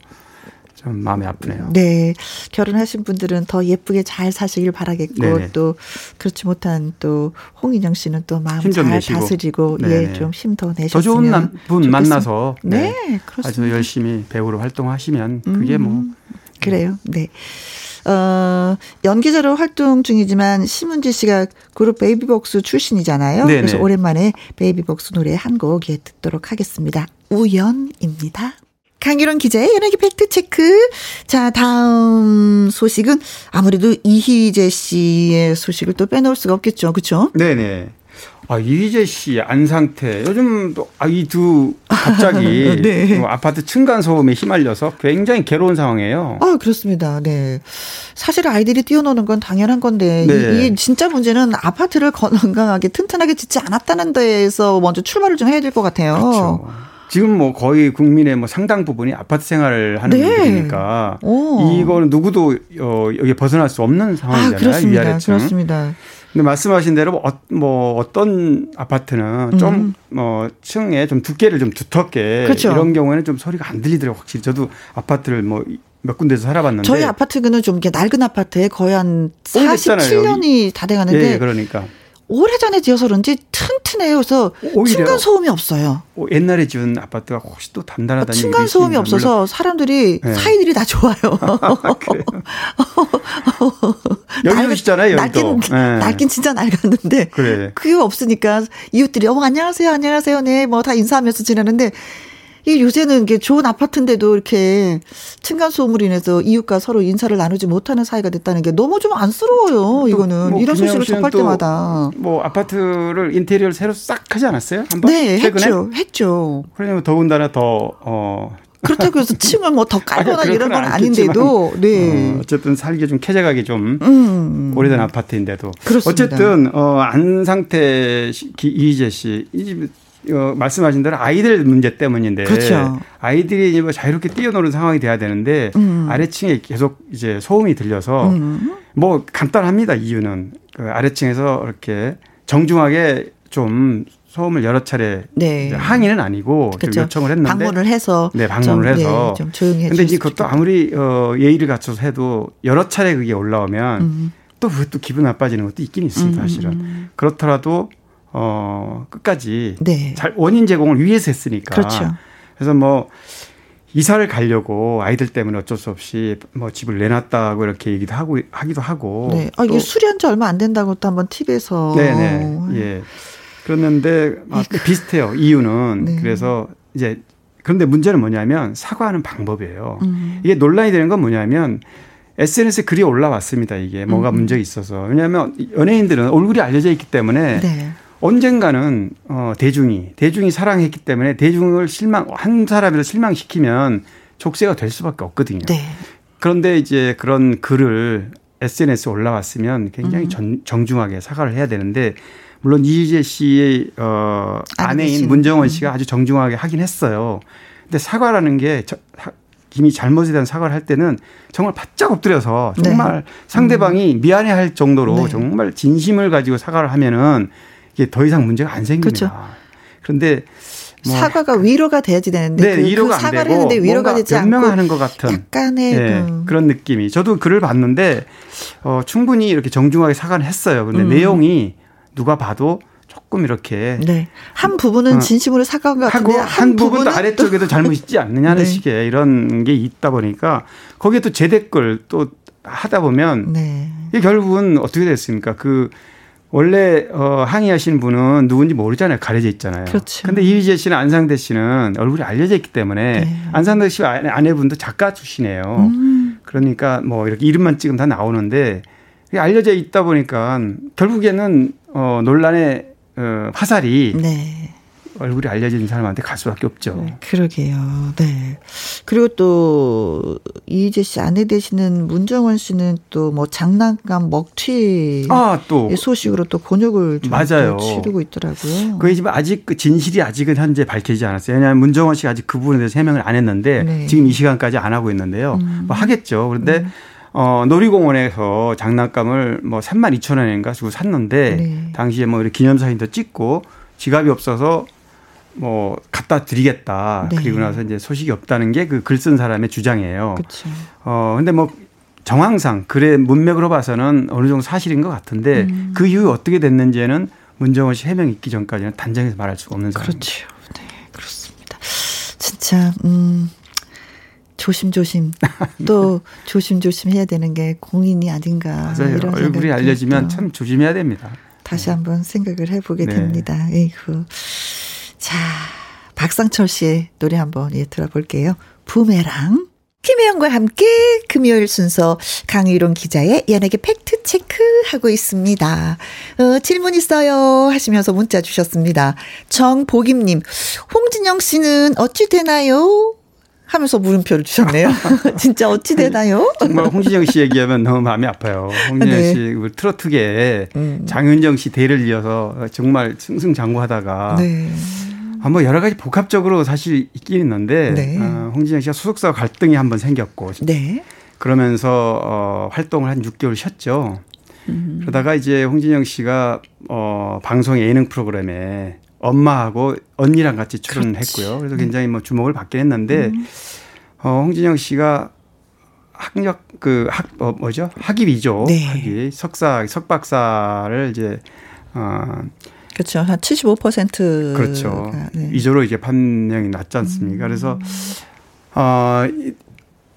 마음이 아프네요. 네. 결혼하신 분들은 더 예쁘게 잘 사시길 바라겠고 네네. 또 그렇지 못한 또 홍인영 씨는 또 마음 잘 내시고. 다스리고 예, 좀 힘 더 내셨으면 더 좋은 분 만나서 네, 네. 그렇습니다. 아주 열심히 배우로 활동하시면 그게 뭐 음, 그래요. 네. 어, 연기자로 활동 중이지만 심은진 씨가 그룹 베이비복스 출신이잖아요. 네네. 그래서 오랜만에 베이비복스 노래 한 곡 예, 듣도록 하겠습니다. 우연입니다. 강유론 기자의 연예계 팩트체크. 자, 다음 소식은 아무래도 이휘재 씨의 소식을 또 빼놓을 수가 없겠죠. 그렇죠? 네네. 아, 이휘재 씨, 안상태. 요즘 또, 아, 이두 갑자기 네. 뭐 아파트 층간 소음에 휘말려서 굉장히 괴로운 상황이에요. 아, 그렇습니다. 네. 사실 아이들이 뛰어노는 건 당연한 건데, 네. 이, 진짜 문제는 아파트를 건강하게 튼튼하게 짓지 않았다는 데에서 먼저 출발을 좀 해야 될 것 같아요. 그렇죠. 지금 뭐 거의 국민의 뭐 상당 부분이 아파트 생활을 하는 네. 분들이니까 이거는 누구도 어, 여기 벗어날 수 없는 상황이잖아요. 아, 그렇습니다. 위아래층. 그렇습니다. 근데 말씀하신 대로 뭐, 어, 뭐 어떤 아파트는 좀뭐 층에 좀 두께를 좀 두텁게 그렇죠. 이런 경우에는 좀 소리가 안 들리더라고요. 확실히 저도 아파트를 뭐 몇 군데서 살아봤는데 저희 아파트는 좀 이렇게 낡은 아파트에 거의 한 47년이 다 돼가는데 예, 그러니까 오래전에 지어서 그런지 튼튼해요. 그래서 층간 소음이 없어요. 옛날에 지은 아파트가 혹시 또 단단하다는 층간 소음이 없어서 물론. 사람들이 네. 사이들이 다 좋아요. 여기도 있잖아요. 여기도. 낡긴, 네. 낡긴 진짜 낡았는데 그래. 그게 없으니까 이웃들이 어 안녕하세요, 안녕하세요, 네, 뭐 다 인사하면서 지내는데 이 요새는 이게 좋은 아파트인데도 이렇게 층간 소음으로 인해서 이웃과 서로 인사를 나누지 못하는 사이가 됐다는 게 너무 좀 안쓰러워요. 이거는 뭐 이런 소식을 접할 때마다 뭐 아파트를 인테리어를 새로 싹 하지 않았어요? 한번 네, 최근에? 했죠, 했죠. 그러면 더군다나 더 어. 그렇다고 해서 층을 뭐 더 깔거나 아니, 이런 건 아닌데도 네. 어, 쨌든 살기 좀 쾌적하게 좀 음. 오래된 아파트인데도 그렇습니다. 어쨌든 어, 안 상태 이희재 씨 이 집 어, 말씀하신 대로 아이들 문제 때문인데 그렇죠. 아이들이 뭐 자유롭게 뛰어노는 상황이 돼야 되는데 음. 아래층에 계속 이제 소음이 들려서 음. 뭐 간단합니다 이유는 그 아래층에서 이렇게 정중하게 좀 소음을 여러 차례 네. 항의는 아니고 그렇죠. 요청을 했는데 방문을 해서 네 방문을 좀, 해서 네, 좀 조용히 해 근데 이제 그것도 아무리 어, 예의를 갖춰서 해도 여러 차례 그게 올라오면 음. 또 그것도 기분 나빠지는 것도 있긴 있습니다 음. 사실은 그렇더라도 어, 끝까지 네. 잘 원인 제공을 위해서 했으니까. 그렇죠. 그래서 뭐 이사를 가려고 아이들 때문에 어쩔 수 없이 뭐 집을 내놨다고 이렇게 얘기도 하고 하기도 하고. 네. 아, 이게 수리한 지 얼마 안 된다고 또 한번 TV에서. 네네. 예. 그랬는데 아, 비슷해요. 이유는 네. 그래서 이제 그런데 문제는 뭐냐면 사과하는 방법이에요. 음. 이게 논란이 되는 건 뭐냐면 SNS에 글이 올라왔습니다. 이게 뭐가 음. 문제가 있어서. 왜냐하면 연예인들은 얼굴이 알려져 있기 때문에 네. 언젠가는 어 대중이 대중이 사랑했기 때문에 대중을 실망 한 사람이라 실망시키면 족쇄가 될 수밖에 없거든요. 네. 그런데 이제 그런 글을 SNS에 올라왔으면 굉장히 음. 전, 정중하게 사과를 해야 되는데 물론 이희재 씨의 어 아내인 문정원 음. 씨가 아주 정중하게 하긴 했어요. 근데 사과라는 게 저, 김이 잘못에 대한 사과를 할 때는 정말 바짝 엎드려서 정말 네. 상대방이 음. 미안해할 정도로 네. 정말 진심을 가지고 사과를 하면은 이게 더 이상 문제가 안 생깁니다. 그렇죠. 그런데 뭐 사과가 위로가 돼야지 되는데 네, 그, 위로가 그 사과를 되고 했는데 위로가 되지 않고 변명하는 것 같은 약간의 네, 음. 그런 느낌이 저도 글을 봤는데 어, 충분히 이렇게 정중하게 사과를 했어요. 근데 음. 내용이 누가 봐도 조금 이렇게 네. 한 부분은 어, 진심으로 사과한 것 같은데 한, 한 부분 은 아래쪽에도 잘못 있지 않느냐는 네. 식의 이런 게 있다 보니까 거기에 또 재댓글 또 하다 보면 네. 결국은 어떻게 됐습니까? 그 원래 어 항의하신 분은 누군지 모르잖아요. 가려져 있잖아요. 그렇죠. 근데 이휘재 씨는 안상대 씨는 얼굴이 알려져 있기 때문에 네. 안상대 씨 아내분도 작가 출신이에요. 음. 그러니까 뭐 이렇게 이름만 찍으면 다 나오는데 알려져 있다 보니까 결국에는 어 논란의 어 화살이 네. 얼굴이 알려진 사람한테 갈 수밖에 없죠. 네, 그러게요. 네. 그리고 또 이희재 씨 아내 되시는 문정원 씨는 또 뭐 장난감 먹튀 아, 또 소식으로 또 곤욕을 좀 맞아요. 치르고 있더라고요. 그게 지금 아직 그 진실이 아직은 현재 밝혀지지 않았어요. 왜냐하면 문정원 씨가 아직 그 부분에 대해서 해명을 안 했는데 네. 지금 이 시간까지 안 하고 있는데요. 음. 뭐 하겠죠. 그런데 음. 어, 놀이공원에서 장난감을 뭐 3만 2천 원인가 주고 샀는데 네. 당시에 뭐 이렇게 기념사진도 찍고 지갑이 없어서 뭐 갖다 드리겠다. 네. 그리고 나서 이제 소식이 없다는 게 그 글 쓴 사람의 주장이에요. 그쵸. 어 근데 뭐 정황상 글의 문맥으로 봐서는 어느 정도 사실인 것 같은데 음. 그 이후 어떻게 됐는지는 문정원 씨 해명 있기 전까지는 단정해서 말할 수가 없는 상황입니다. 그렇죠. 네, 그렇습니다. 진짜 음 조심조심 또 조심조심 해야 되는 게 공인이 아닌가 맞아요. 이런 얼굴이 알려지면 참 조심해야 됩니다. 다시 네. 한번 생각을 해보게 네. 됩니다. 에이구. 자, 박상철 씨의 노래 한번 예, 들어볼게요. 부메랑. 김혜영과 함께 금요일 순서 강의론 기자의 연예계 팩트 체크 하고 있습니다. 어, 질문 있어요 하시면서 문자 주셨습니다. 정보김님, 홍진영 씨는 어찌 되나요? 하면서 물음표를 주셨네요. 진짜 어찌 되나요? 정말 홍진영 씨 얘기하면 너무 마음이 아파요. 홍진영 네. 씨 트로트계 음. 장윤정 씨 대를 이어서 정말 승승장구하다가 네. 한번 여러 가지 복합적으로 사실 있긴 있는데 네. 어, 홍진영 씨가 소속사 갈등이 한번 생겼고 네. 그러면서 어, 활동을 한 6개월 쉬었죠. 음. 그러다가 이제 홍진영 씨가 어, 방송 예능 프로그램에 엄마하고 언니랑 같이 출연했고요. 그래서 네. 굉장히 뭐 주목을 받긴 했는데 음. 어, 홍진영 씨가 학력 그학 어, 뭐죠 학위 위조 네. 학위 석사 석박사를 이제 어 그렇죠. 한 75%. 그렇죠. 네. 위조로 이제 판명이 났지 않습니까? 음. 그래서, 어,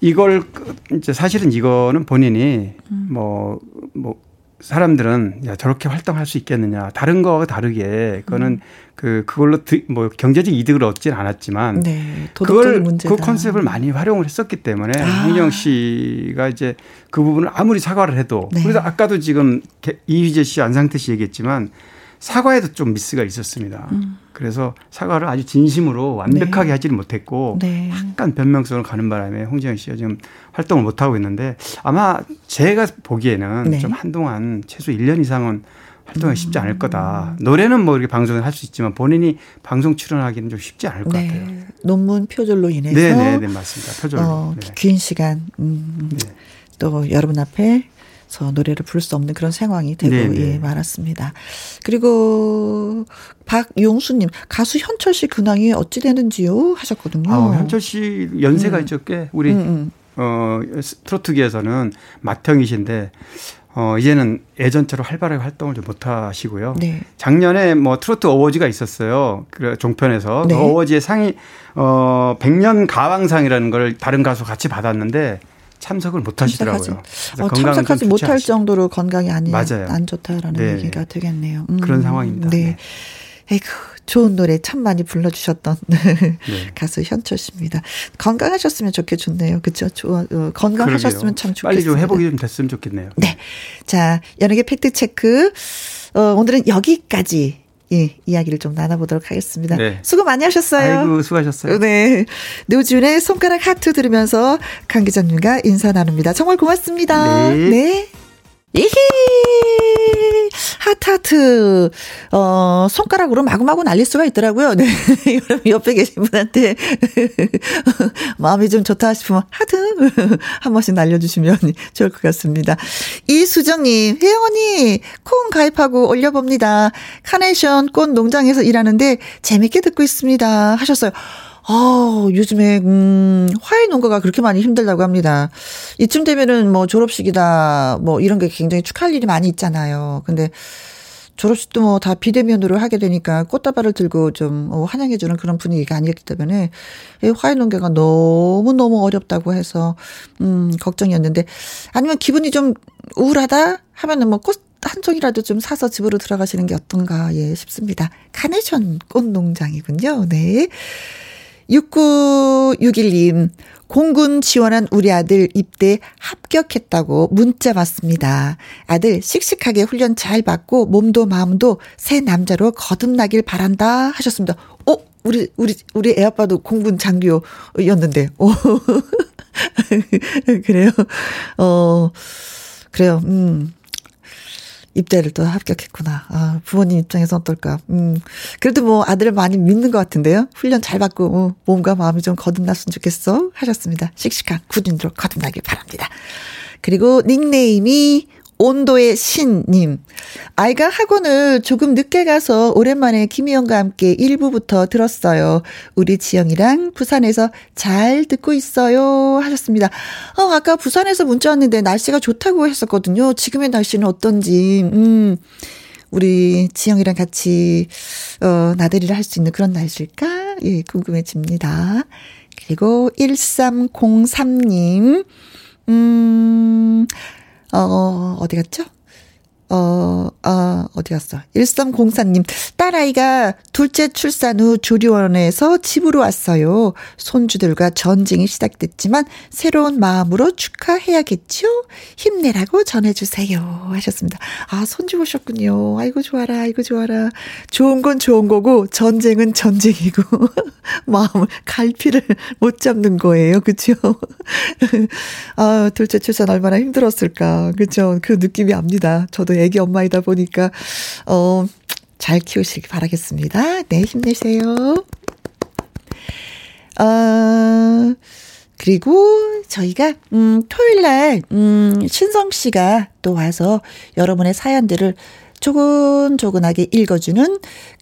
이걸, 이제 사실은 이거는 본인이 음. 뭐, 뭐, 사람들은 야 저렇게 활동할 수 있겠느냐 다른 거와 다르게 그거는 음. 그 그걸로 드, 뭐 경제적 이득을 얻진 않았지만 네, 그걸 문제다. 그 컨셉을 많이 활용을 했었기 때문에 아. 홍영 씨가 이제 그 부분을 아무리 사과를 해도 네. 그래서 아까도 지금 이휘재 씨 안상태 씨 얘기했지만 사과에도 좀 미스가 있었습니다. 음. 그래서 사과를 아주 진심으로 완벽하게 네. 하지를 못했고 네. 약간 변명성을 가는 바람에 홍지영 씨가 지금 활동을 못 하고 있는데 아마 제가 보기에는 네. 좀 한동안 최소 1년 이상은 활동이 쉽지 않을 거다. 노래는 뭐 이렇게 방송을 할 수 있지만 본인이 방송 출연하기는 좀 쉽지 않을 것 네. 같아요. 논문 표절로 인해서 네, 네, 네 맞습니다. 표절로 어, 네. 긴 시간 음, 네. 또 여러분 앞에 서 노래를 부를 수 없는 그런 상황이 되고 예, 많았습니다. 그리고 박용수님 가수 현철 씨 근황이 어찌 되는지요 하셨거든요. 아, 현철 씨 연세가 음. 있죠 꽤 우리 음, 음. 어 트로트계에서는 맏형이신데 어, 이제는 예전처럼 활발하게 활동을 좀 못 하시고요. 네. 작년에 뭐 트로트 어워즈가 있었어요. 그 종편에서. 네. 그 어워즈의 상이, 어, 100년 가왕상이라는 걸 다른 가수 같이 받았는데 참석을 못 하시더라고요. 어, 참석하지 못할 않으시. 정도로 건강이 안, 맞아요. 안 좋다라는 네. 얘기가 되겠네요. 음. 그런 상황입니다. 네. 네. 에이구, 좋은 노래 참 많이 불러주셨던 네. 가수 현철 씨입니다. 건강하셨으면 좋게 좋네요. 그렇죠? 좋아, 어, 건강하셨으면 참 좋겠어요. 빨리 좀 회복이 좀 됐으면 좋겠네요. 네. 자, 연예계 팩트 체크. 어, 오늘은 여기까지 예, 이야기를 좀 나눠보도록 하겠습니다. 네. 수고 많이 하셨어요. 아이고, 수고하셨어요. 네. 노지훈의 손가락 하트 들으면서 강 기자님과 인사 나눕니다. 정말 고맙습니다. 네. 네. 이히! 하트, 하트. 어, 손가락으로 마구마구 날릴 수가 있더라고요. 네. 여러분, 옆에 계신 분한테 마음이 좀 좋다 싶으면 하트 한 번씩 날려주시면 좋을 것 같습니다. 이수정님, 혜영 언니, 콩 가입하고 올려봅니다. 카네이션 꽃 농장에서 일하는데 재밌게 듣고 있습니다. 하셨어요. 아, 요즘에, 음, 화훼 농가가 그렇게 많이 힘들다고 합니다. 이쯤 되면은 뭐 졸업식이다, 뭐 이런 게 굉장히 축하할 일이 많이 있잖아요. 근데 졸업식도 뭐 다 비대면으로 하게 되니까 꽃다발을 들고 좀 어, 환영해주는 그런 분위기가 아니었기 때문에 화해 농가가 너무너무 어렵다고 해서, 음, 걱정이었는데 아니면 기분이 좀 우울하다 하면은 뭐 꽃, 한 종이라도 좀 사서 집으로 들어가시는 게 어떤가, 예, 싶습니다. 카네이션 꽃 농장이군요. 네. 6961님, 공군 지원한 우리 아들 입대 합격했다고 문자 왔습니다. 아들 씩씩하게 훈련 잘 받고 몸도 마음도 새 남자로 거듭나길 바란다 하셨습니다. 어, 우리, 우리, 우리 애아빠도 공군 장교였는데, 오. 그래요? 어, 그래요. 음. 입대를 또 합격했구나. 아, 부모님 입장에서 어떨까. 음, 그래도 뭐 아들을 많이 믿는 것 같은데요. 훈련 잘 받고, 어, 몸과 마음이 좀 거듭났으면 좋겠어. 하셨습니다. 씩씩한 군인으로 거듭나길 바랍니다. 그리고 닉네임이 온도의 신님. 아이가 학원을 조금 늦게 가서 오랜만에 김희영과 함께 1부부터 들었어요. 우리 지영이랑 부산에서 잘 듣고 있어요. 하셨습니다. 어, 아까 부산에서 문자 왔는데 날씨가 좋다고 했었거든요. 지금의 날씨는 어떤지, 음, 우리 지영이랑 같이, 어, 나들이를 할 수 있는 그런 날씨일까? 예, 궁금해집니다. 그리고 1303님, 음, 어, 어디 갔죠? 어, 아, 어디 갔어? 1304님, 딸아이가 둘째 출산 후 조리원에서 집으로 왔어요. 손주들과 전쟁이 시작됐지만 새로운 마음으로 축하해야겠죠? 힘내라고 전해주세요. 하셨습니다. 아, 손주 오셨군요. 아이고, 좋아라, 아이고, 좋아라. 좋은 건 좋은 거고, 전쟁은 전쟁이고, 마음을, 갈피를 못 잡는 거예요. 그죠? 아, 둘째 출산 얼마나 힘들었을까. 그죠? 그 느낌이 압니다. 저도 애기 엄마이다 보니까, 어, 잘 키우시기 바라겠습니다. 네, 힘내세요. 어, 그리고 저희가, 음, 토요일 날, 음, 신성 씨가 또 와서 여러분의 사연들을 조근조근하게 읽어주는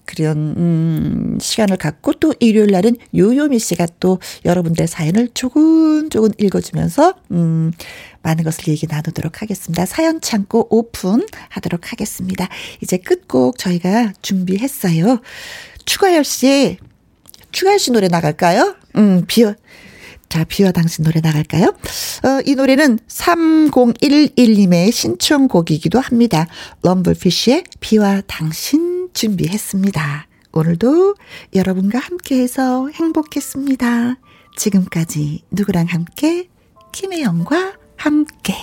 그런 음, 시간을 갖고 또 일요일 날은 요요미 씨가 또 여러분들의 사연을 조근조근 읽어주면서 음, 많은 것을 얘기 나누도록 하겠습니다. 사연 창고 오픈하도록 하겠습니다. 이제 끝곡 저희가 준비했어요. 추가열 씨, 추가열 씨 노래 나갈까요? 음, 비어. 자, 비와 당신 노래 나갈까요? 어, 이 노래는 3011님의 신청곡이기도 합니다. 럼블피쉬의 비와 당신 준비했습니다. 오늘도 여러분과 함께해서 행복했습니다. 지금까지 누구랑 함께? 김혜영과 함께.